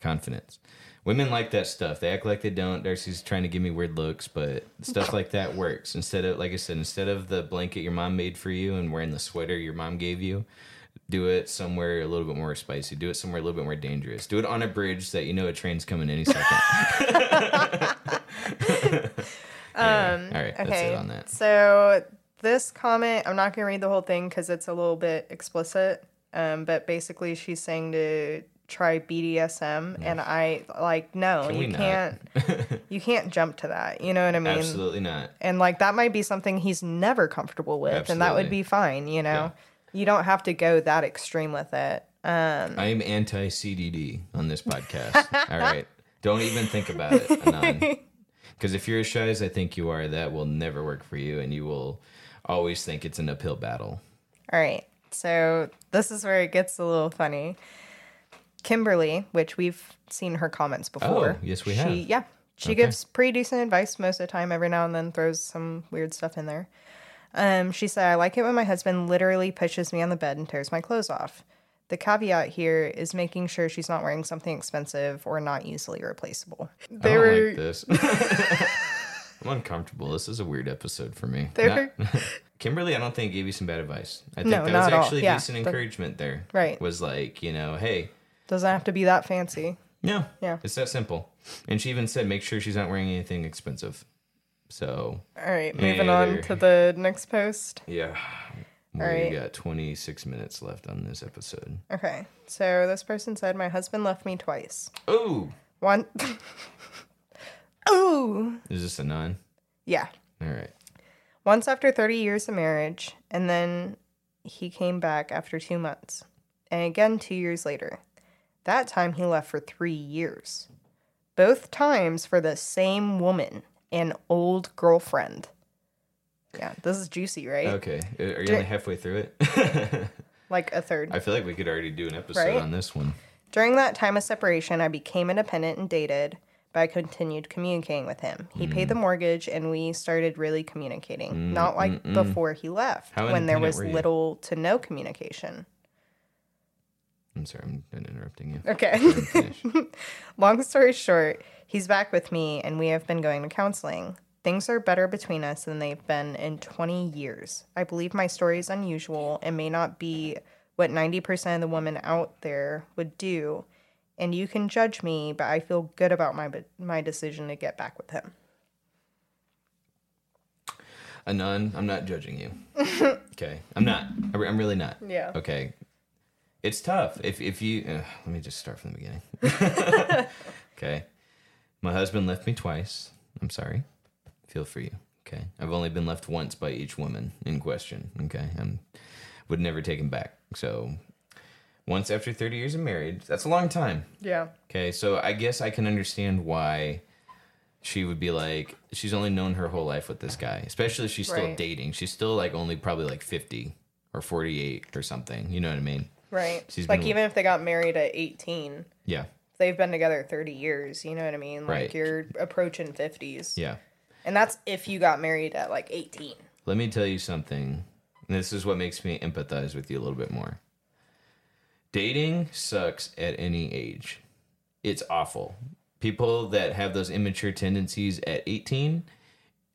[SPEAKER 1] Confidence. Women like that stuff. They act like they don't. Darci's trying to give me weird looks, but stuff like that works. Instead of, like I said, instead of the blanket your mom made for you and wearing the sweater your mom gave you, do it somewhere a little bit more spicy. Do it somewhere a little bit more dangerous. Do it on a bridge that you know a train's coming any second. Anyway, all right.
[SPEAKER 2] Okay.
[SPEAKER 1] it on that.
[SPEAKER 2] So this comment, I'm not going to read the whole thing because it's a little bit explicit. Um, but basically, she's saying to try BDSM, and I like no,
[SPEAKER 1] Can
[SPEAKER 2] you can't. you can't jump to that. You know what I mean?
[SPEAKER 1] Absolutely not.
[SPEAKER 2] And like that might be something he's never comfortable with, and that would be fine. You know,
[SPEAKER 1] Yeah.
[SPEAKER 2] you don't have to go that extreme with it. Um,
[SPEAKER 1] I am anti CDD on this podcast. All right. Don't even think about it. Because if you're as shy as I think you are, that will never work for you, and you will always think it's an uphill battle.
[SPEAKER 2] All right. So this is where it gets a little funny. Kimberly, which we've seen her comments before.
[SPEAKER 1] Oh, yes, we
[SPEAKER 2] she,
[SPEAKER 1] have.
[SPEAKER 2] Yeah. She
[SPEAKER 1] Okay.
[SPEAKER 2] gives pretty decent advice most of the time, every now and then throws some weird stuff in there. Um, she said, I like it when my husband literally pushes me on the bed and tears my clothes off. The caveat here is making sure she's not wearing something expensive or not easily replaceable. They
[SPEAKER 1] I don't
[SPEAKER 2] were
[SPEAKER 1] like this. I'm uncomfortable. This is a weird episode for me.
[SPEAKER 2] They were-
[SPEAKER 1] Kimberly, I don't think gave you some bad advice. I think
[SPEAKER 2] No,
[SPEAKER 1] that
[SPEAKER 2] not
[SPEAKER 1] was actually
[SPEAKER 2] Yeah,
[SPEAKER 1] decent
[SPEAKER 2] but-
[SPEAKER 1] encouragement there.
[SPEAKER 2] Right.
[SPEAKER 1] Was like, you know, hey,
[SPEAKER 2] doesn't have to be that fancy.
[SPEAKER 1] no,
[SPEAKER 2] Yeah.
[SPEAKER 1] it's that simple. And she even said, make sure she's not wearing anything expensive. So
[SPEAKER 2] All right,
[SPEAKER 1] Yeah,
[SPEAKER 2] moving on to the next post.
[SPEAKER 1] Yeah. We got 26 minutes left on this episode.
[SPEAKER 2] Okay, so this person said, My husband left me twice.
[SPEAKER 1] Oh,
[SPEAKER 2] One. Ooh.
[SPEAKER 1] is this a nine?
[SPEAKER 2] Yeah.
[SPEAKER 1] All right.
[SPEAKER 2] Once after 30 years of marriage, and then he came back after two months. And again two years later. That time he left for three years. Both times for the same woman, an old girlfriend. Yeah, this is juicy, right?
[SPEAKER 1] Okay. Uh, are you
[SPEAKER 2] Do-
[SPEAKER 1] only halfway through it?
[SPEAKER 2] Like a third.
[SPEAKER 1] I feel like we could already do an episode
[SPEAKER 2] Right?
[SPEAKER 1] on this one.
[SPEAKER 2] During that time of separation, I became independent and dated. but I continued communicating with him. He paid the mm. mortgage and we started really communicating. Mm, Not like mm, before he left
[SPEAKER 1] How
[SPEAKER 2] when there was little to no communication.
[SPEAKER 1] I'm sorry, I'm been interrupting you.
[SPEAKER 2] Okay. Long story short, he's back with me and we have been going to counseling. Things are better between us than they've been in 20 years. I believe my story is unusual and may not be what 90% of the women out there would do. And you can judge me, but I feel good about my my decision to get back with him.
[SPEAKER 1] Anon, I'm not judging you. okay, I'm not. I'm really not.
[SPEAKER 2] Yeah.
[SPEAKER 1] Okay, it's tough. If if you uh, let me just start from the beginning. okay, my husband left me twice. I'm sorry. Feel for you. Okay, I've only been left once by each woman in question. Okay, I'm would never take him back. So once after 30 years of marriage, that's a long time.
[SPEAKER 2] Yeah.
[SPEAKER 1] Okay, so I guess I can understand why she would be like, she's only known her whole life with this guy, especially if she's still
[SPEAKER 2] Right.
[SPEAKER 1] dating. She's still like only probably like 50 or 48 or something. You know what I mean?
[SPEAKER 2] Right.
[SPEAKER 1] She's
[SPEAKER 2] like
[SPEAKER 1] been-
[SPEAKER 2] even if they got married at 18,
[SPEAKER 1] Yeah,
[SPEAKER 2] they've been together 30 years, you know what I mean? Like
[SPEAKER 1] Right.
[SPEAKER 2] you're approaching 50s.
[SPEAKER 1] yeah.
[SPEAKER 2] And that's if you got married at like 18.
[SPEAKER 1] Let me tell you something. This is what makes me empathize with you a little bit more. Dating sucks at any age. It's awful. People that have those immature tendencies at 18,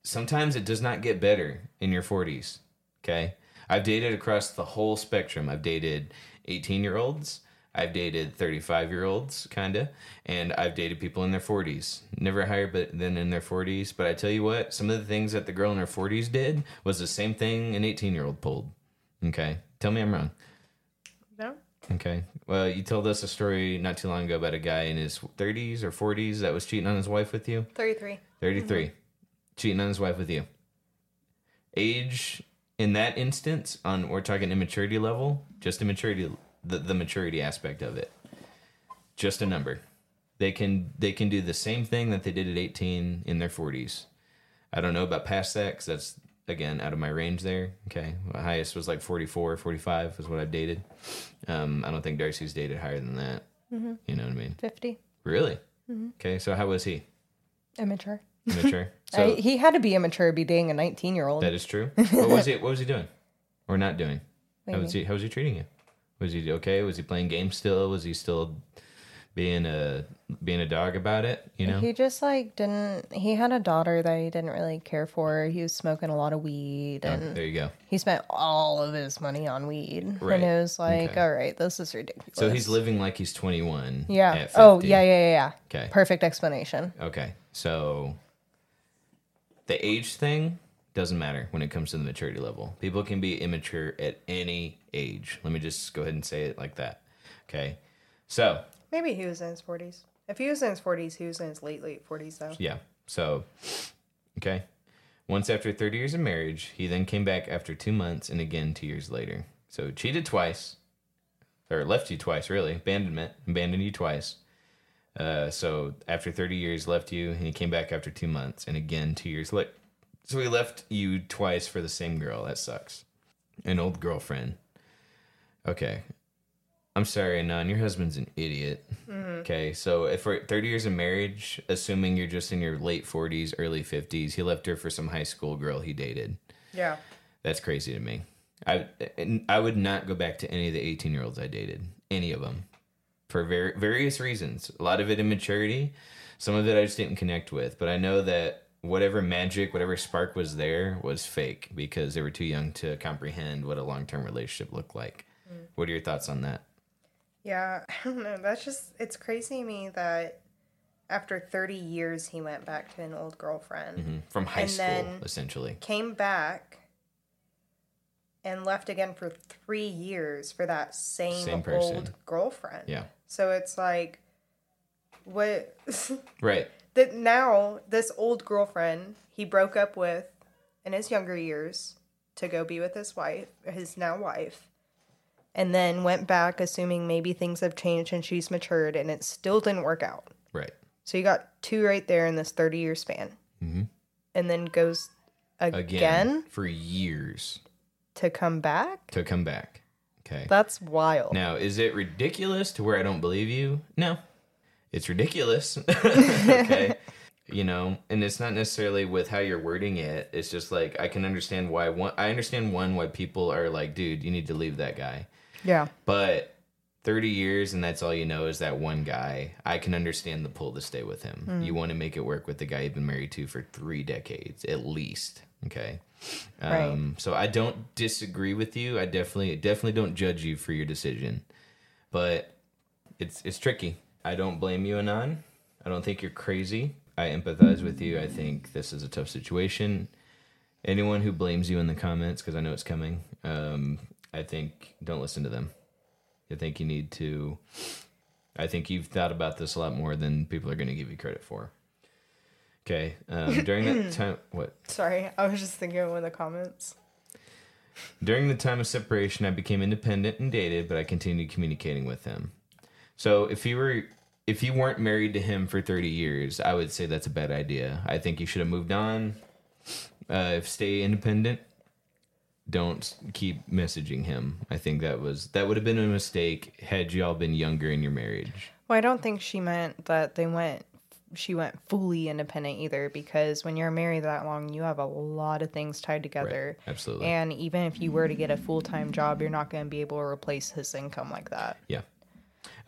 [SPEAKER 1] sometimes it does not get better in your 40s. Okay? I've dated across the whole spectrum. I've dated 18 year olds, I've dated 35 year olds, kind of, and I've dated people in their 40s. Never higher but than in their 40s. But I tell you what, some of the things that the girl in her 40s did was the same thing an 18 year old pulled. Okay? Tell me I'm wrong.
[SPEAKER 2] No?
[SPEAKER 1] Okay. Well, you told us a story not too long ago about a guy in his 30s or 40s that was cheating on his wife with you.
[SPEAKER 2] 33.
[SPEAKER 1] 33. Mm-hmm. Cheating on his wife with you. Age in that instance, on we're talking immaturity level, just immaturity the, the maturity aspect of it. Just a number. They can they can do the same thing that they did at 18 in their 40s. I don't know about past that because that's again out of my range there. Okay, my highest was like 44, 45 was what I've dated. Um, I don't think Darci's dated higher than that. You know what I mean?
[SPEAKER 2] 50.
[SPEAKER 1] Really? Okay, so how was he?
[SPEAKER 2] Immature.
[SPEAKER 1] Immature. So
[SPEAKER 2] I, he had to be immature to be dating a 19 year old.
[SPEAKER 1] that is true. What was he? What was he doing, or not doing? How was he? How was he treating you? Was he okay? Was he playing games still? Was he still being a being a dog about it? You know.
[SPEAKER 2] He just like didn't. He had a daughter that he didn't really care for. He was smoking a lot of weed,
[SPEAKER 1] Oh,
[SPEAKER 2] and
[SPEAKER 1] there you go.
[SPEAKER 2] he spent all of his money on weed.
[SPEAKER 1] Right.
[SPEAKER 2] And it was like,
[SPEAKER 1] Okay.
[SPEAKER 2] all right, this is ridiculous.
[SPEAKER 1] So he's living like he's 21.
[SPEAKER 2] Yeah.
[SPEAKER 1] At 50.
[SPEAKER 2] Oh, yeah, yeah, yeah, yeah.
[SPEAKER 1] Okay.
[SPEAKER 2] Perfect explanation.
[SPEAKER 1] Okay. So the age thing doesn't matter when it comes to the maturity level. People can be immature at any age. Let me just go ahead and say it like that. Okay. So
[SPEAKER 2] Maybe he was in his 40s. If he was in his 40s, he was in his late, late 40s, though.
[SPEAKER 1] Yeah. So, okay. Once after 30 years of marriage, he then came back after two months and again two years later. So, cheated twice, or left you twice, really. Abandonment, abandoned you twice. Uh, so, after 30 years, left you, and he came back after two months and again two years later. So, he left you twice for the same girl. That sucks. An old girlfriend. Okay. I'm sorry, Anon, your husband's an idiot. Mm-hmm. Okay, so if we're 30 years of marriage, assuming you're just in your late 40s, early 50s, he left her for some high school girl he dated.
[SPEAKER 2] Yeah.
[SPEAKER 1] That's crazy to me. I I would not go back to any of the 18 year olds I dated, any of them, for ver- various reasons. A lot of it immaturity, some of it I just didn't connect with. But I know that whatever magic, whatever spark was there was fake because they were too young to comprehend what a long term relationship looked like. What are your thoughts on that?
[SPEAKER 2] Yeah, I don't know. That's just, it's crazy to me that after 30 years, he went back to an old girlfriend,
[SPEAKER 1] Mhm. From high school, essentially.
[SPEAKER 2] came back, and left again for three years for that same,
[SPEAKER 1] Same person.
[SPEAKER 2] old girlfriend.
[SPEAKER 1] Yeah.
[SPEAKER 2] So it's like, what?
[SPEAKER 1] Right.
[SPEAKER 2] That now this old girlfriend he broke up with in his younger years to go be with his wife, his now wife, and then went back assuming maybe things have changed and she's matured, and it still didn't work out.
[SPEAKER 1] Right.
[SPEAKER 2] So you got two right there in this thirty year span,
[SPEAKER 1] Mhm.
[SPEAKER 2] and then goes
[SPEAKER 1] Again,
[SPEAKER 2] again,
[SPEAKER 1] for years
[SPEAKER 2] to come back.
[SPEAKER 1] to come back. Okay.
[SPEAKER 2] That's wild.
[SPEAKER 1] Now, is it ridiculous to where I don't believe you? No. It's ridiculous. okay. You know, and it's not necessarily with how you're wording it. It's just like I can understand why one I understand one why people are like, dude, you need to leave that guy.
[SPEAKER 2] Yeah.
[SPEAKER 1] But 30 years and that's all you know is that one guy. I can understand the pull to stay with him.
[SPEAKER 2] Hmm.
[SPEAKER 1] You want to make it work with the guy you've been married to for 3 decades at least, okay?
[SPEAKER 2] Right.
[SPEAKER 1] Um so I don't disagree with you. I definitely definitely don't judge you for your decision. But it's it's tricky. I don't blame you, Anon. I don't think you're crazy. I empathize with you. I think this is a tough situation. Anyone who blames you in the comments, because I know it's coming, um, I think don't listen to them. I think you need to. I think you've thought about this a lot more than people are going to give you credit for. Okay. Um, during that time, what?
[SPEAKER 2] Sorry, I was just thinking of one of the comments.
[SPEAKER 1] During the time of separation, I became independent and dated, but I continued communicating with him. So if you were if you weren't married to him for 30 years, I would say that's a bad idea. I think you should have moved on. Uh, if stay independent, don't keep messaging him. I think that was that would have been a mistake had y'all been younger in your marriage.
[SPEAKER 2] Well, I don't think she meant that they went. She went fully independent either, because when you're married that long, you have a lot of things tied together.
[SPEAKER 1] Absolutely.
[SPEAKER 2] And even if you were to get a full time job, you're not going to be able to replace his income like that.
[SPEAKER 1] Yeah.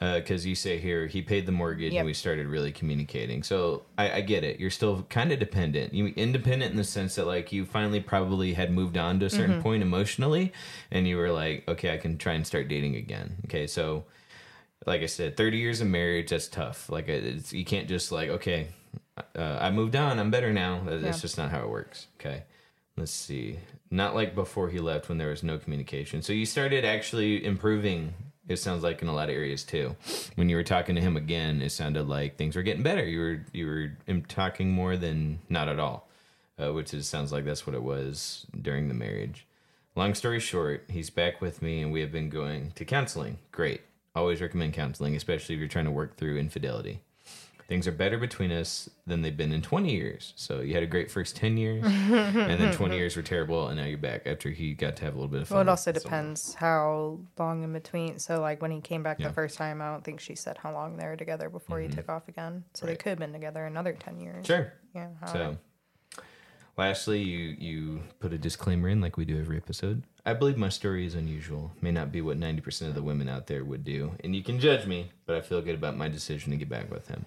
[SPEAKER 1] Uh, because you say here, he paid the mortgage
[SPEAKER 2] Yep.
[SPEAKER 1] and we started really communicating. So I, I get it. You're still kind of dependent. You independent in the sense that like you finally probably had moved on to a certain mm-hmm. point emotionally, and you were like, okay, I can try and start dating again. Okay, so like I said, 30 years of marriage, that's tough. Like uh, it's, you can't just like, okay, uh, I moved on, I'm better now. That's
[SPEAKER 2] Yeah.
[SPEAKER 1] just not how it works. Okay. Let's see. Not like before he left when there was no communication. So you started actually improving. It sounds like in a lot of areas too. When you were talking to him again, it sounded like things were getting better. You were you were talking more than not at all, uh, which is sounds like that's what it was during the marriage. Long story short, he's back with me, and we have been going to counseling. Great. Always recommend counseling, especially if you're trying to work through infidelity. Things are better between us than they've been in 20 years. So you had a great first 10 years, and then 20 years were terrible, and now you're back after he got to have a little bit of fun.
[SPEAKER 2] Well, it also
[SPEAKER 1] someone.
[SPEAKER 2] depends how long in between. So, like when he came back
[SPEAKER 1] Yeah.
[SPEAKER 2] the first time, I don't think she said how long they were together before he mm-hmm. took off again. So they could have been together another ten years.
[SPEAKER 1] Sure.
[SPEAKER 2] Yeah.
[SPEAKER 1] So, lastly, you you put a disclaimer in like we do every episode. I believe my story is unusual. May not be what 90% of the women out there would do, and you can judge me, but I feel good about my decision to get back with him.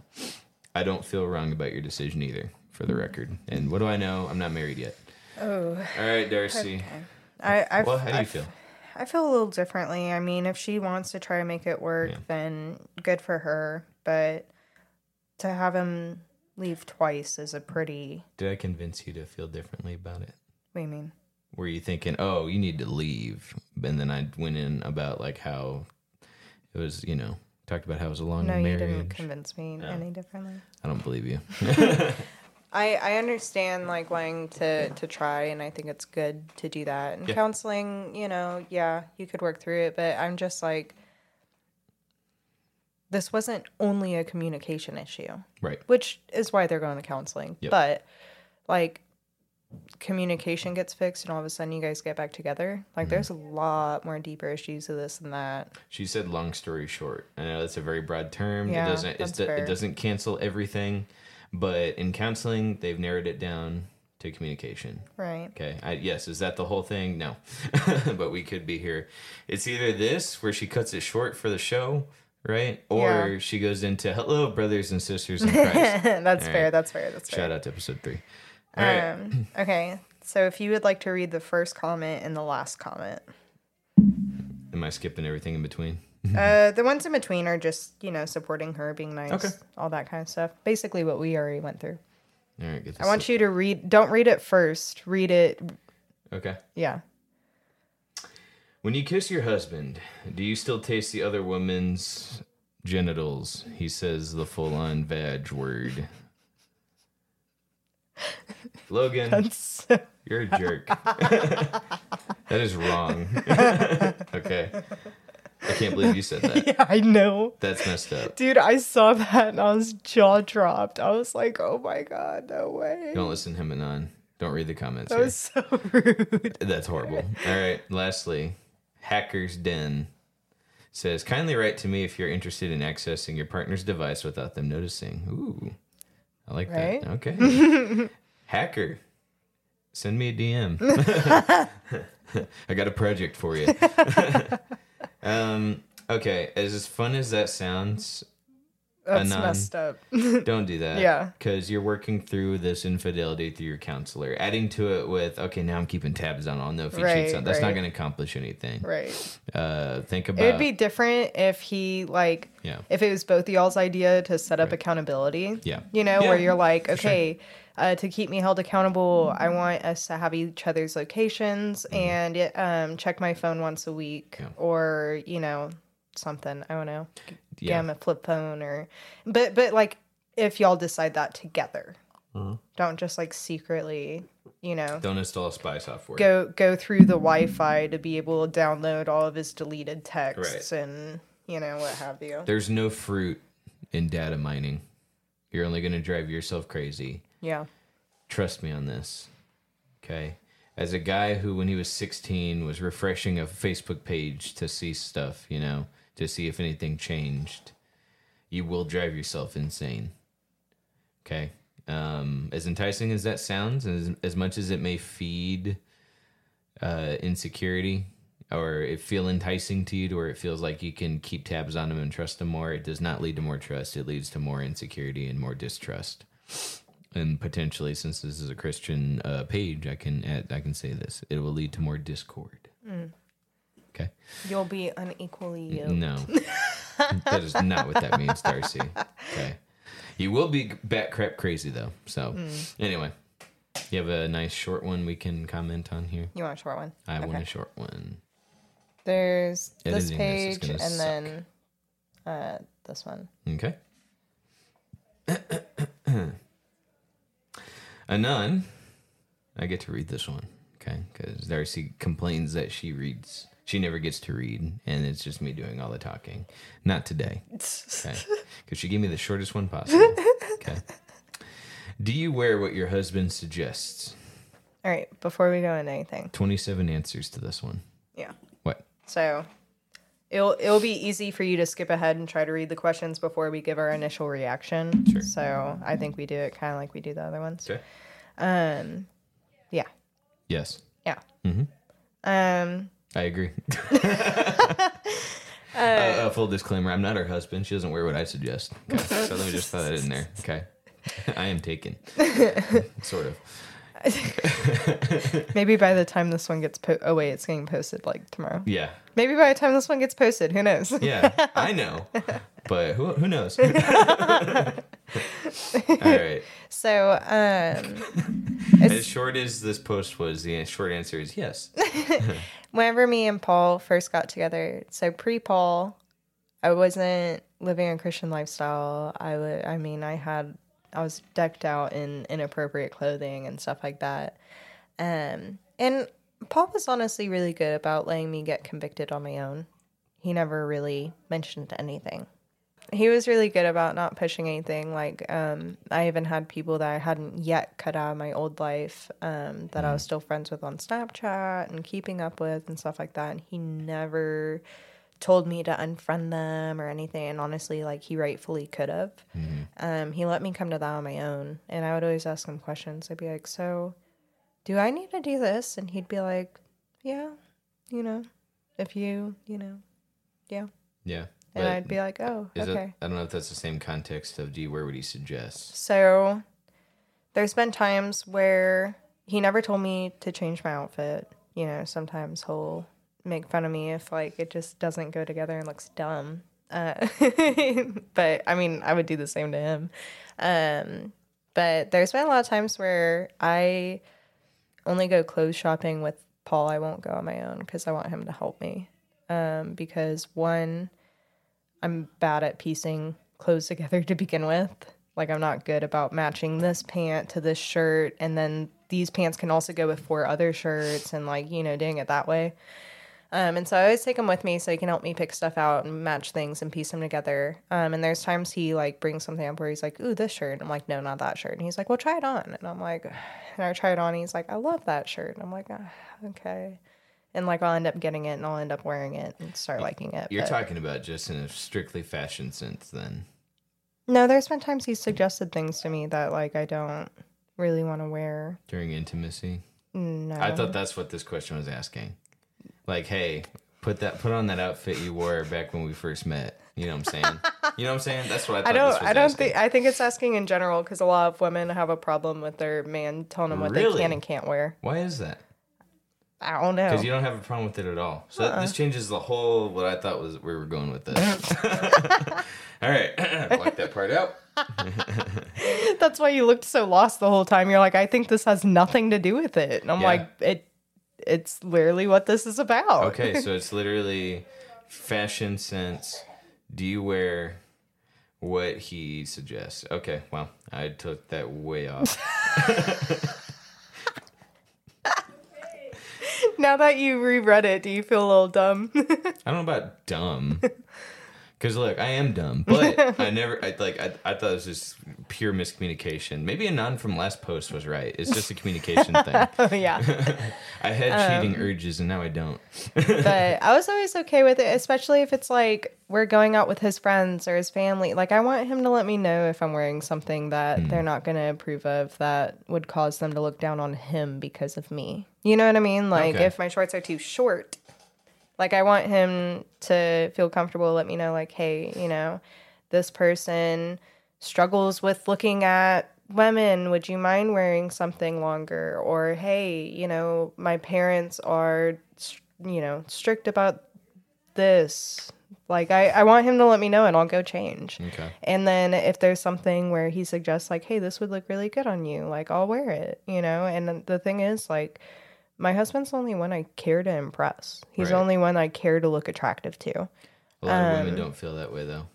[SPEAKER 1] I don't feel wrong about your decision either, for the record. And what do I know? I'm not married yet.
[SPEAKER 2] Oh.
[SPEAKER 1] All right, Darci.
[SPEAKER 2] I. I.
[SPEAKER 1] Well, how do you feel?
[SPEAKER 2] I feel a little differently. I mean, if she wants to try to make it work,
[SPEAKER 1] Yeah.
[SPEAKER 2] then good for her. But to have him leave twice is a pretty.
[SPEAKER 1] Did I convince you to feel differently about it?
[SPEAKER 2] What do you mean?
[SPEAKER 1] Were you thinking, "Oh, you need to leave," and then I went in about like how it was, you know, talked about how it was a long
[SPEAKER 2] No, you didn't convince me
[SPEAKER 1] No.
[SPEAKER 2] any differently.
[SPEAKER 1] I don't believe you.
[SPEAKER 2] I, I understand like wanting to, to try and I think it's good to do that. And
[SPEAKER 1] Yeah.
[SPEAKER 2] counseling, you know, yeah, you could work through it, but I'm just like this wasn't only a communication issue,
[SPEAKER 1] right.
[SPEAKER 2] which is why they're going to counseling.
[SPEAKER 1] Yep.
[SPEAKER 2] But like communication gets fixed and all of a sudden you guys get back together.
[SPEAKER 1] Mm-hmm.
[SPEAKER 2] Like there's a lot more deeper issues to this than that.
[SPEAKER 1] She said, "Long story short." I know that's a very broad term.
[SPEAKER 2] Yeah,
[SPEAKER 1] it doesn't. It's,
[SPEAKER 2] that's
[SPEAKER 1] it doesn't cancel everything, but in counseling, they've narrowed it down to communication.
[SPEAKER 2] Right.
[SPEAKER 1] Okay. I, yes. Is that the whole thing? No. but we could be here. It's either this, where she cuts it short for the show, right? Or
[SPEAKER 2] Yeah.
[SPEAKER 1] she goes into "Hello, brothers and sisters in Christ."
[SPEAKER 2] that's
[SPEAKER 1] All
[SPEAKER 2] fair. That's fair. That's fair.
[SPEAKER 1] Shout out to episode three. Right.
[SPEAKER 2] Um, okay. So if you would like to read the first comment and the last comment.
[SPEAKER 1] Am I skipping everything in between?
[SPEAKER 2] Uh, the ones in between are just, you know, supporting her, being nice,
[SPEAKER 1] Okay.
[SPEAKER 2] all that kind of stuff. Basically what we already went through.
[SPEAKER 1] All right.
[SPEAKER 2] I want you to read don't read it first. Read it
[SPEAKER 1] Okay.
[SPEAKER 2] yeah.
[SPEAKER 1] When you kiss your husband, do you still taste the other woman's genitals? He says the full on vag word. Logan,
[SPEAKER 2] That's
[SPEAKER 1] you're a jerk. that is wrong. okay. I can't believe you said that.
[SPEAKER 2] yeah, I know.
[SPEAKER 1] That's messed up.
[SPEAKER 2] Dude, I saw that and I was jaw dropped. I was like, oh my god, no way.
[SPEAKER 1] Don't listen to him Anon. Don't read the comments.
[SPEAKER 2] That
[SPEAKER 1] here.
[SPEAKER 2] was so rude.
[SPEAKER 1] That's horrible. All right. Lastly, Hacker's Den says, kindly write to me if you're interested in accessing your partner's device without them noticing. Ooh, I like
[SPEAKER 2] Right?
[SPEAKER 1] that. Okay. Hacker, send me a DM. I got a project for you. um, okay, as, as fun as that sounds,
[SPEAKER 2] That's
[SPEAKER 1] Anon.
[SPEAKER 2] messed up.
[SPEAKER 1] don't do that.
[SPEAKER 2] Yeah.
[SPEAKER 1] Because you're working through this infidelity through your counselor. Adding to it with, okay, now I'm keeping tabs on. I'll know if he cheats on. That's not going to accomplish anything.
[SPEAKER 2] right.
[SPEAKER 1] Uh, think about.
[SPEAKER 2] It would be different if he like
[SPEAKER 1] Yeah.
[SPEAKER 2] if it was both y'all's idea to set up accountability.
[SPEAKER 1] Yeah.
[SPEAKER 2] You know,
[SPEAKER 1] Yeah,
[SPEAKER 2] where you're like,
[SPEAKER 1] for sure.
[SPEAKER 2] okay, uh, to keep me held accountable, I want us to have each other's locations and um, check my phone once a week,
[SPEAKER 1] Mm-hmm. Yeah.
[SPEAKER 2] or you know, something. I don't know,
[SPEAKER 1] Yeah.
[SPEAKER 2] get a flip phone or, but but like if y'all decide that together,
[SPEAKER 1] Mm-hmm.
[SPEAKER 2] don't just like secretly, you know.
[SPEAKER 1] Don't install spy software.
[SPEAKER 2] Go go through the Wi-Fi to be able to download all of his deleted texts and you know what have you.
[SPEAKER 1] There's no fruit in data mining. You're only going to drive yourself crazy.
[SPEAKER 2] Yeah.
[SPEAKER 1] Trust me on this. Okay. As a guy who, when he was 16, was refreshing a Facebook page to see stuff, you know, to see if anything changed, you will drive yourself insane. Okay. Um, as enticing as that sounds, as, as much as it may feed uh, insecurity or it feel enticing to you to where it feels like you can keep tabs on them and trust them more, it does not lead to more trust. It leads to more insecurity and more distrust and potentially since this is a christian uh, page i can add, i can say this it will lead to more discord okay
[SPEAKER 2] You'll be unequally yoked.
[SPEAKER 1] no that is not what that means darci okay you will be bat crap crazy though so anyway you have a nice short one we can comment on here
[SPEAKER 2] You want a short one?
[SPEAKER 1] i want a short one
[SPEAKER 2] There's this
[SPEAKER 1] Editing this
[SPEAKER 2] page
[SPEAKER 1] gonna
[SPEAKER 2] and
[SPEAKER 1] suck.
[SPEAKER 2] then uh, this one.
[SPEAKER 1] Okay. Anon, I get to read this one, okay? Because Darci complains that she reads, she never gets to read, and it's just me doing all the talking. Not today, okay? Because she gave me the shortest one possible, okay? Do you wear what your husband suggests?
[SPEAKER 2] All right, before we go into anything.
[SPEAKER 1] 27 answers to this one.
[SPEAKER 2] Yeah.
[SPEAKER 1] What?
[SPEAKER 2] So it'll it'll be easy for you to skip ahead and try to read the questions before we give our initial reaction.
[SPEAKER 1] Sure.
[SPEAKER 2] So I think we do it kind of like we do the other ones.
[SPEAKER 1] Okay.
[SPEAKER 2] Um, yeah,
[SPEAKER 1] Yes,
[SPEAKER 2] yeah.
[SPEAKER 1] Mhm.
[SPEAKER 2] Um,
[SPEAKER 1] I agree. uh, uh, full disclaimer: I'm not her husband. She doesn't wear what I suggest. Okay. so let me just throw that in there. Okay, I am taken, sort of.
[SPEAKER 2] maybe by the time this one gets po- oh wait, it's getting posted like tomorrow.
[SPEAKER 1] Yeah,
[SPEAKER 2] Maybe by the time this one gets posted, who knows?
[SPEAKER 1] yeah, I know, but who who knows? All right.
[SPEAKER 2] So um,
[SPEAKER 1] As short as this post was, the short answer is yes.
[SPEAKER 2] whenever me and Paul first got together, so pre Paul, I wasn't living a Christian lifestyle. I would, I mean, I had, I was decked out in inappropriate clothing and stuff like that. Um, and Paul was honestly really good about letting me get convicted on my own. He never really mentioned anything. He was really good about not pushing anything. Like, um, I even had people that I hadn't yet cut out of my old life um, that I was still friends with on Snapchat and keeping up with and stuff like that. And he never told me to unfriend them or anything. And honestly, like, he rightfully could have. Um, he let me come to that on my own. And I would always ask him questions. I'd be like, So, do I need to do this? And he'd be like, Yeah, you know, if you, you know, yeah.
[SPEAKER 1] Yeah.
[SPEAKER 2] And
[SPEAKER 1] but
[SPEAKER 2] I'd be like, Oh,
[SPEAKER 1] is
[SPEAKER 2] okay.
[SPEAKER 1] it, I don't know if that's the same context of do you wear what he suggest?
[SPEAKER 2] So there's been times where he never told me to change my outfit. You know, sometimes he'll make fun of me if like it just doesn't go together and looks dumb. Uh, but I mean, I would do the same to him. Um, but there's been a lot of times where I only go clothes shopping with Paul. I won't go on my own because I want him to help me. Um, because one, I'm bad at piecing clothes together to begin with. Like I'm not good about matching this pant to this shirt and then these pants can also go with four other shirts and like, you know, doing it that way. Um, and so I always take him with me so he can help me pick stuff out and match things and piece them together. Um, and there's times he like brings something up where he's like, "Ooh, this shirt." And I'm like, "No, not that shirt." And he's like, "Well, try it on." And I'm like, and I try it on. And he's like, "I love that shirt." And I'm like, ah, "Okay." and like I'll end up getting it and I'll end up wearing it and start liking it.
[SPEAKER 1] You're
[SPEAKER 2] but-
[SPEAKER 1] talking about just in a strictly fashion sense, then.
[SPEAKER 2] No, there's been times he's suggested things to me that like I don't really want to wear.
[SPEAKER 1] During intimacy,
[SPEAKER 2] No,
[SPEAKER 1] I thought that's what this question was asking. Like, hey, put that, put on that outfit you wore back when we first met. You know what I'm saying? you know what I'm saying? That's what I thought.
[SPEAKER 2] I don't.
[SPEAKER 1] This was
[SPEAKER 2] I don't think. I think it's asking in general because a lot of women have a problem with their man telling them what they can and can't wear.
[SPEAKER 1] Why is that?
[SPEAKER 2] I don't know.
[SPEAKER 1] Because you don't have a problem with it at all. So that, this
[SPEAKER 2] Uh-uh.
[SPEAKER 1] changes the whole what I thought was we were going with this. all right, block that part out.
[SPEAKER 2] That's why you looked so lost the whole time. You're like, I think this has nothing to do with it, and I'm
[SPEAKER 1] Yeah.
[SPEAKER 2] like, it. It's literally what this is about.
[SPEAKER 1] Okay, so it's literally fashion sense. Do you wear what he suggests? Okay, well, I took that way off.
[SPEAKER 2] now that you reread it, do you feel a little dumb?
[SPEAKER 1] I don't know about dumb. Cause look, I am dumb, but I never, I like, I, I thought it was just pure miscommunication. Maybe Anon from last post was right. It's just a communication thing.
[SPEAKER 2] oh yeah.
[SPEAKER 1] I had cheating
[SPEAKER 2] Um,
[SPEAKER 1] urges and now I don't.
[SPEAKER 2] but I was always okay with it, especially if it's like we're going out with his friends or his family. Like I want him to let me know if I'm wearing something that
[SPEAKER 1] Hmm.
[SPEAKER 2] they're not going to approve of that would cause them to look down on him because of me. You know what I mean? Like
[SPEAKER 1] Okay.
[SPEAKER 2] if my shorts are too short, like I want him to feel comfortable, let me know like, "Hey, you know, this person struggles with looking at women would you mind wearing something longer? Or hey you know my parents are you know strict about this. Like I, I want him to let me know and i'll go change.
[SPEAKER 1] Okay.
[SPEAKER 2] and then if there's something where he suggests like hey this would look really good on you like i'll wear it you know? And the thing is like my husband's the only one i care to impress he's the
[SPEAKER 1] Right.
[SPEAKER 2] only one i care to look attractive to
[SPEAKER 1] A lot of
[SPEAKER 2] Um,
[SPEAKER 1] women don't feel that way though.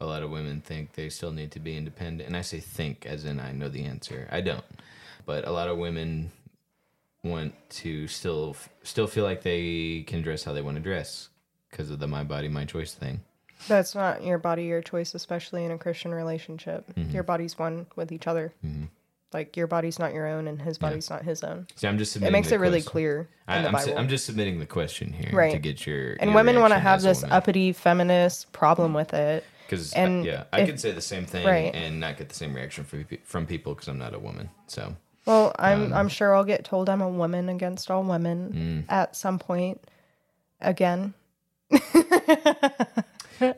[SPEAKER 1] A lot of women think they still need to be independent. And I say think as in I know the answer. I don't. But a lot of women want to still still feel like they can dress how they want to dress because of the my body my choice thing.
[SPEAKER 2] That's not your body, your choice, especially in a Christian relationship.
[SPEAKER 1] Mm-hmm.
[SPEAKER 2] Your body's one with each other. Like your body's not your own, and his body's not his own.
[SPEAKER 1] See, I'm just submitting.
[SPEAKER 2] It makes
[SPEAKER 1] the
[SPEAKER 2] it really
[SPEAKER 1] question.
[SPEAKER 2] clear in
[SPEAKER 1] I,
[SPEAKER 2] the
[SPEAKER 1] I'm, su- I'm just submitting the question here to get your
[SPEAKER 2] and
[SPEAKER 1] your
[SPEAKER 2] women want to have this uppity feminist problem with it.
[SPEAKER 1] Because
[SPEAKER 2] And
[SPEAKER 1] yeah, I
[SPEAKER 2] if-
[SPEAKER 1] could say the same thing
[SPEAKER 2] right.
[SPEAKER 1] and not get the same reaction from from people because I'm not a woman. So
[SPEAKER 2] Well, I'm
[SPEAKER 1] Um,
[SPEAKER 2] I'm sure I'll get told I'm a woman against all women
[SPEAKER 1] Mm.
[SPEAKER 2] at some point again.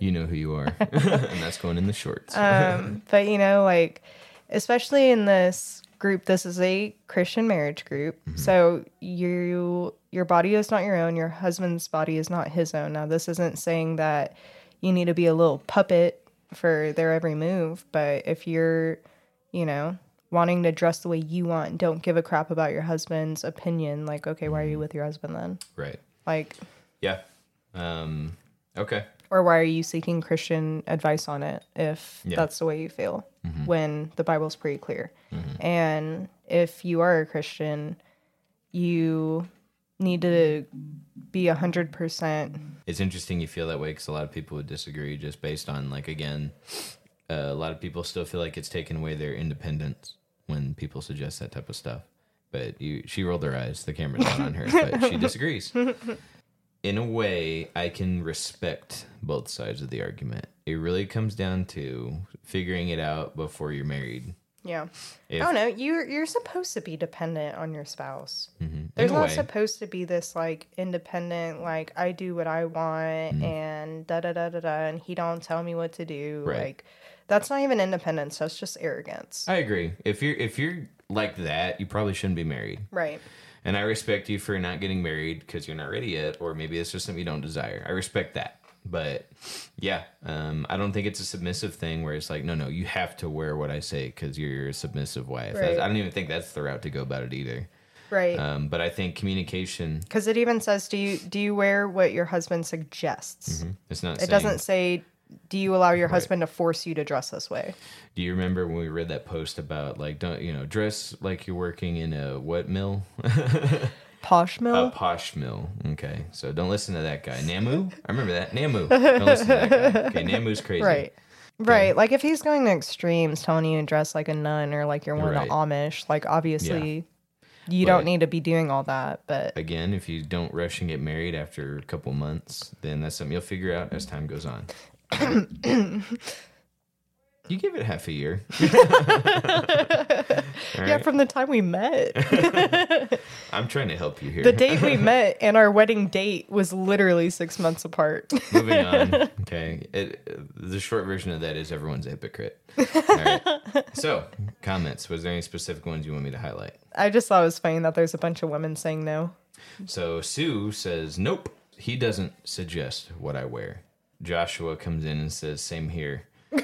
[SPEAKER 1] you know who you are, and that's going in the shorts.
[SPEAKER 2] um, but you know, like especially in this group, this is a Christian marriage group.
[SPEAKER 1] Mm-hmm.
[SPEAKER 2] So you your body is not your own. Your husband's body is not his own. Now, this isn't saying that you need to be a little puppet for their every move. But if you're, you know, wanting to dress the way you want, don't give a crap about your husband's opinion. Like, okay, why are
[SPEAKER 1] Mm-hmm.
[SPEAKER 2] you with your husband then?
[SPEAKER 1] right.
[SPEAKER 2] Like,
[SPEAKER 1] Yeah. Um. Okay.
[SPEAKER 2] Or why are you seeking Christian advice on it if
[SPEAKER 1] Yeah.
[SPEAKER 2] that's the way you feel when the Bible's pretty clear? And if you are a Christian, you need to be a hundred percent.
[SPEAKER 1] It's interesting you feel that way because a lot of people would disagree just based on like again, uh, a lot of people still feel like it's taken away their independence when people suggest that type of stuff. But you, she rolled her eyes. The camera's not on her, but she disagrees. In a way, I can respect both sides of the argument. It really comes down to figuring it out before you're married.
[SPEAKER 2] Yeah,
[SPEAKER 1] If,
[SPEAKER 2] I don't know. You're you're supposed to be dependent on your spouse.
[SPEAKER 1] Mhm.
[SPEAKER 2] There's not
[SPEAKER 1] way,
[SPEAKER 2] supposed to be this like independent, like I do what I want
[SPEAKER 1] Mm-hmm.
[SPEAKER 2] and da da da da da, and he don't tell me what to do.
[SPEAKER 1] Right.
[SPEAKER 2] Like that's not even independence. That's just arrogance.
[SPEAKER 1] I agree. If you're if you're like that, you probably shouldn't be married.
[SPEAKER 2] right.
[SPEAKER 1] And I respect you for not getting married because you're not ready yet, or maybe it's just something you don't desire. I respect that. But yeah, um, I don't think it's a submissive thing where it's like, no, no, you have to wear what I say because you're a submissive wife.
[SPEAKER 2] Right.
[SPEAKER 1] I don't even think that's the route to go about it either.
[SPEAKER 2] Right.
[SPEAKER 1] Um, but I think communication,
[SPEAKER 2] Because it even says, "Do you do you wear what your husband suggests?"
[SPEAKER 1] it's not.
[SPEAKER 2] It
[SPEAKER 1] saying,
[SPEAKER 2] doesn't say, "Do you allow your husband to force you to dress this way?"
[SPEAKER 1] Do you remember when we read that post about like, don't you know, dress like you're working in a what mill?
[SPEAKER 2] Posh mill.
[SPEAKER 1] A posh mill. Okay, so don't listen to that guy. Namu, I remember that. Namu. Don't listen to that guy. Okay, Namu's crazy.
[SPEAKER 2] right. Right. Like if he's going to extremes, telling you to dress like a nun or like you're one
[SPEAKER 1] Right.
[SPEAKER 2] of the Amish, like obviously, You
[SPEAKER 1] But-
[SPEAKER 2] don't need to be doing all that, but
[SPEAKER 1] Again, if you don't rush and get married after a couple months, then that's something you'll figure out as time goes on. You give it half a year.
[SPEAKER 2] Yeah,
[SPEAKER 1] right?
[SPEAKER 2] from the time we met.
[SPEAKER 1] I'm trying to help you here.
[SPEAKER 2] the date we met and our wedding date was literally six months apart.
[SPEAKER 1] Moving on. Okay. It, the short version of that is everyone's a hypocrite. All right. So, comments. Was there any specific ones you want me to highlight?
[SPEAKER 2] I just thought it was funny that there's a bunch of women saying no.
[SPEAKER 1] So, Sue says, Nope, he doesn't suggest what I wear. Joshua comes in and says, Same here.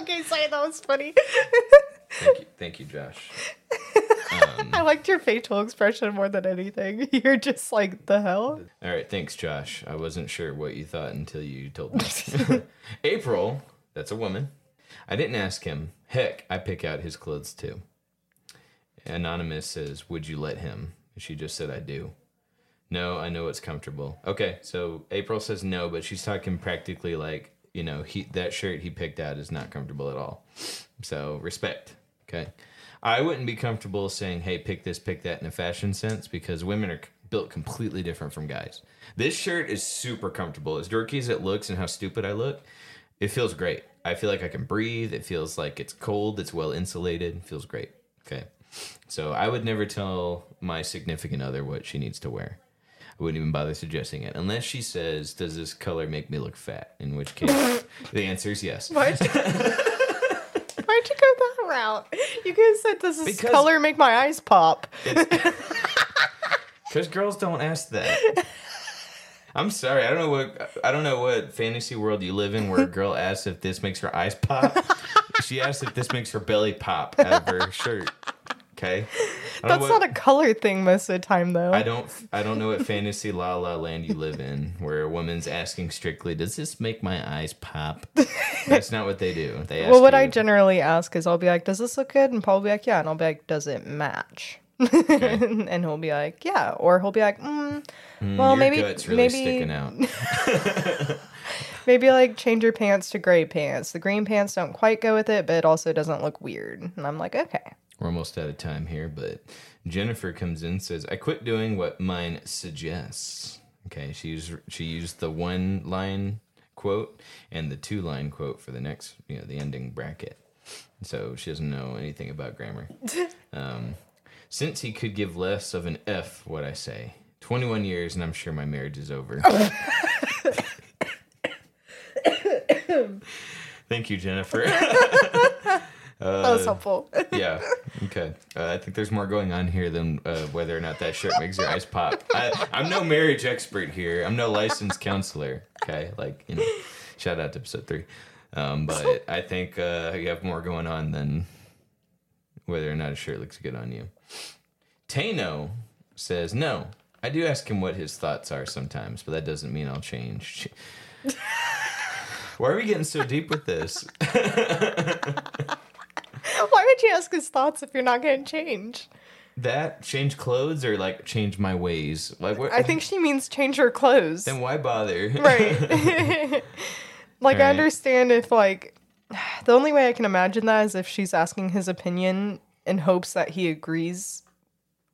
[SPEAKER 2] Okay, sorry, that was funny.
[SPEAKER 1] Thank you, thank you Josh.
[SPEAKER 2] Um, I liked your facial expression more than anything. You're just like, the hell?
[SPEAKER 1] All right, thanks, Josh. I wasn't sure what you thought until you told me. April, that's a woman. I didn't ask him. Heck, I pick out his clothes too. Anonymous says, Would you let him? She just said, I do. No, I know it's comfortable. Okay, so April says no, but she's talking practically like, you know, he that shirt he picked out is not comfortable at all. So respect. Okay. I wouldn't be comfortable saying, hey, pick this, pick that in a fashion sense because women are built completely different from guys. This shirt is super comfortable. As dorky as it looks and how stupid I look, it feels great. I feel like I can breathe. It feels like it's cold. It's well insulated. It feels great. Okay. So I would never tell my significant other what she needs to wear. I wouldn't even bother suggesting it unless she says, "Does this color make me look fat?" In which case, the answer is yes.
[SPEAKER 2] Why'd you, Why'd you go that route? You guys said, does this
[SPEAKER 1] Because-
[SPEAKER 2] color make my eyes pop?
[SPEAKER 1] Because girls don't ask that. I'm sorry. I don't know what I don't know what fantasy world you live in where a girl asks if this makes her eyes pop. she asks if this makes her belly pop out of her shirt. Okay.
[SPEAKER 2] That's
[SPEAKER 1] what-
[SPEAKER 2] not a color thing most of the time, though.
[SPEAKER 1] I don't I don't know what fantasy la la land you live in where a woman's asking strictly, does this make my eyes pop? That's not what they do. They ask
[SPEAKER 2] well, what
[SPEAKER 1] you,
[SPEAKER 2] I generally ask is, I'll be like, "Does this look good?" And Paul will be like, "Yeah," and I'll be like, "Does it match?" and he'll be like, "Yeah," or he'll be like, mm,
[SPEAKER 1] "Mm,
[SPEAKER 2] "Well,
[SPEAKER 1] your
[SPEAKER 2] maybe,
[SPEAKER 1] really
[SPEAKER 2] maybe,
[SPEAKER 1] sticking out.
[SPEAKER 2] maybe like change your pants to gray pants. The green pants don't quite go with it, but it also doesn't look weird." And I'm like, "Okay."
[SPEAKER 1] We're almost out of time here, but Jennifer comes in and says, "I quit doing what mine suggests." Okay, she used she used the one line quote and the two line quote for the next, you know, the ending bracket. So she doesn't know anything about grammar. um, since he could give less of an F, what I say. 21 years, and I'm sure my marriage is over. Thank you, Jennifer.
[SPEAKER 2] that
[SPEAKER 1] Uh,
[SPEAKER 2] was helpful.
[SPEAKER 1] yeah. Okay. Uh, I think there's more going on here than uh, whether or not that shirt makes your eyes pop. I, I'm no marriage expert here. I'm no licensed counselor. Okay. Like, you know, shout out to episode three. Um, but I think uh, you have more going on than whether or not a shirt looks good on you. Tano says, no. I do ask him what his thoughts are sometimes, but that doesn't mean I'll change. Why are we getting so deep with this?
[SPEAKER 2] Why would you ask his thoughts if you're not going to change?
[SPEAKER 1] That change clothes or like change my ways? Like what?
[SPEAKER 2] I think she means change her clothes.
[SPEAKER 1] Then why bother?
[SPEAKER 2] right. like I understand if like the only way I can imagine that is if she's asking his opinion in hopes that he agrees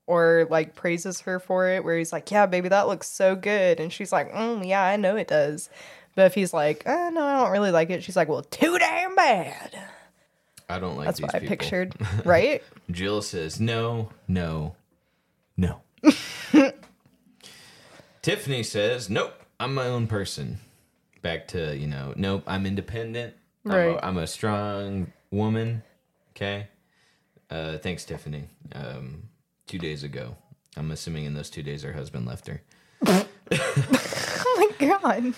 [SPEAKER 2] or like praises her for it where he's like, "Yeah, baby, that looks so good." And she's like, mm, "Yeah, I know it does." But if he's like, oh, "No, I don't really like it." She's like, "Well, too damn bad."
[SPEAKER 1] I don't like
[SPEAKER 2] That's
[SPEAKER 1] these
[SPEAKER 2] what I
[SPEAKER 1] people.
[SPEAKER 2] pictured, right?
[SPEAKER 1] Jill says no, no, no. Tiffany says nope. I'm my own person. Back to you know nope. I'm independent. I'm,
[SPEAKER 2] Right.
[SPEAKER 1] a, I'm a strong woman. Okay. Uh, thanks, Tiffany. Um, two days ago. I'm assuming in those two days her husband left her.
[SPEAKER 2] oh my god.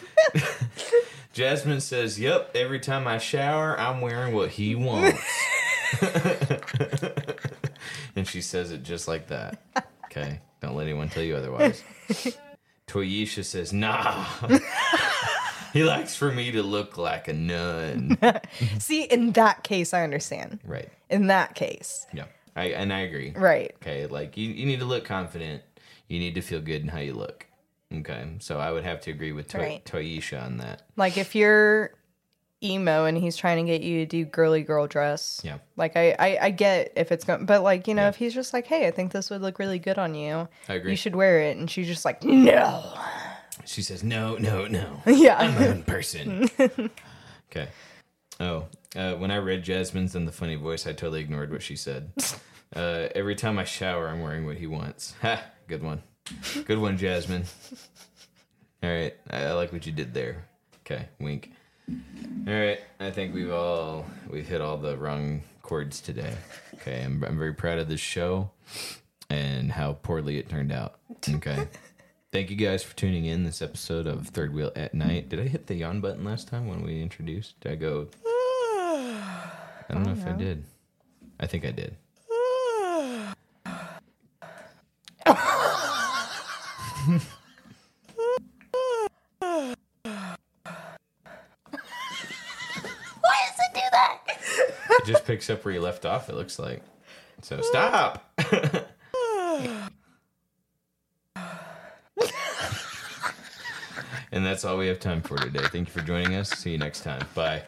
[SPEAKER 1] Jasmine says, "Yep, every time I shower, I'm wearing what he wants." and she says it just like that. Okay, don't let anyone tell you otherwise. Toyisha says, "Nah." he likes for me to look like a nun.
[SPEAKER 2] See, in that case I understand.
[SPEAKER 1] right.
[SPEAKER 2] In that case.
[SPEAKER 1] Yeah. I and I agree.
[SPEAKER 2] Right.
[SPEAKER 1] Okay, like you, you need to look confident. You need to feel good in how you look. Okay, so I would have to agree with Toy-
[SPEAKER 2] Right.
[SPEAKER 1] Toyisha on that.
[SPEAKER 2] Like if you're emo and he's trying to get you to do girly girl dress.
[SPEAKER 1] Yeah.
[SPEAKER 2] Like I, I, I get if it's going, but like you know, if he's just like, hey, I think this would look really good on you.
[SPEAKER 1] I agree.
[SPEAKER 2] You should wear it, and she's just like, no.
[SPEAKER 1] She says, no, no, no.
[SPEAKER 2] Yeah.
[SPEAKER 1] I'm my own person. okay. Oh, uh, when I read Jasmine's in the funny voice, I totally ignored what she said. Uh, every time I shower, I'm wearing what he wants. Ha! Good one. Good one, Jasmine. All right. I, I like what you did there. Okay. Wink. All right. I think we've all we've hit all the wrong chords today. Okay. I'm I'm very proud of this show and how poorly it turned out. Okay. Thank you guys for tuning in this episode of Third Wheel at Night. Did I hit the yawn button last time when we introduced? Did I go? I don't know if I did. I think I did.
[SPEAKER 2] Why does it do that?
[SPEAKER 1] It just picks up where you left off, it looks like. So stop! and that's all we have time for today. Thank you for joining us. See you next time. Bye.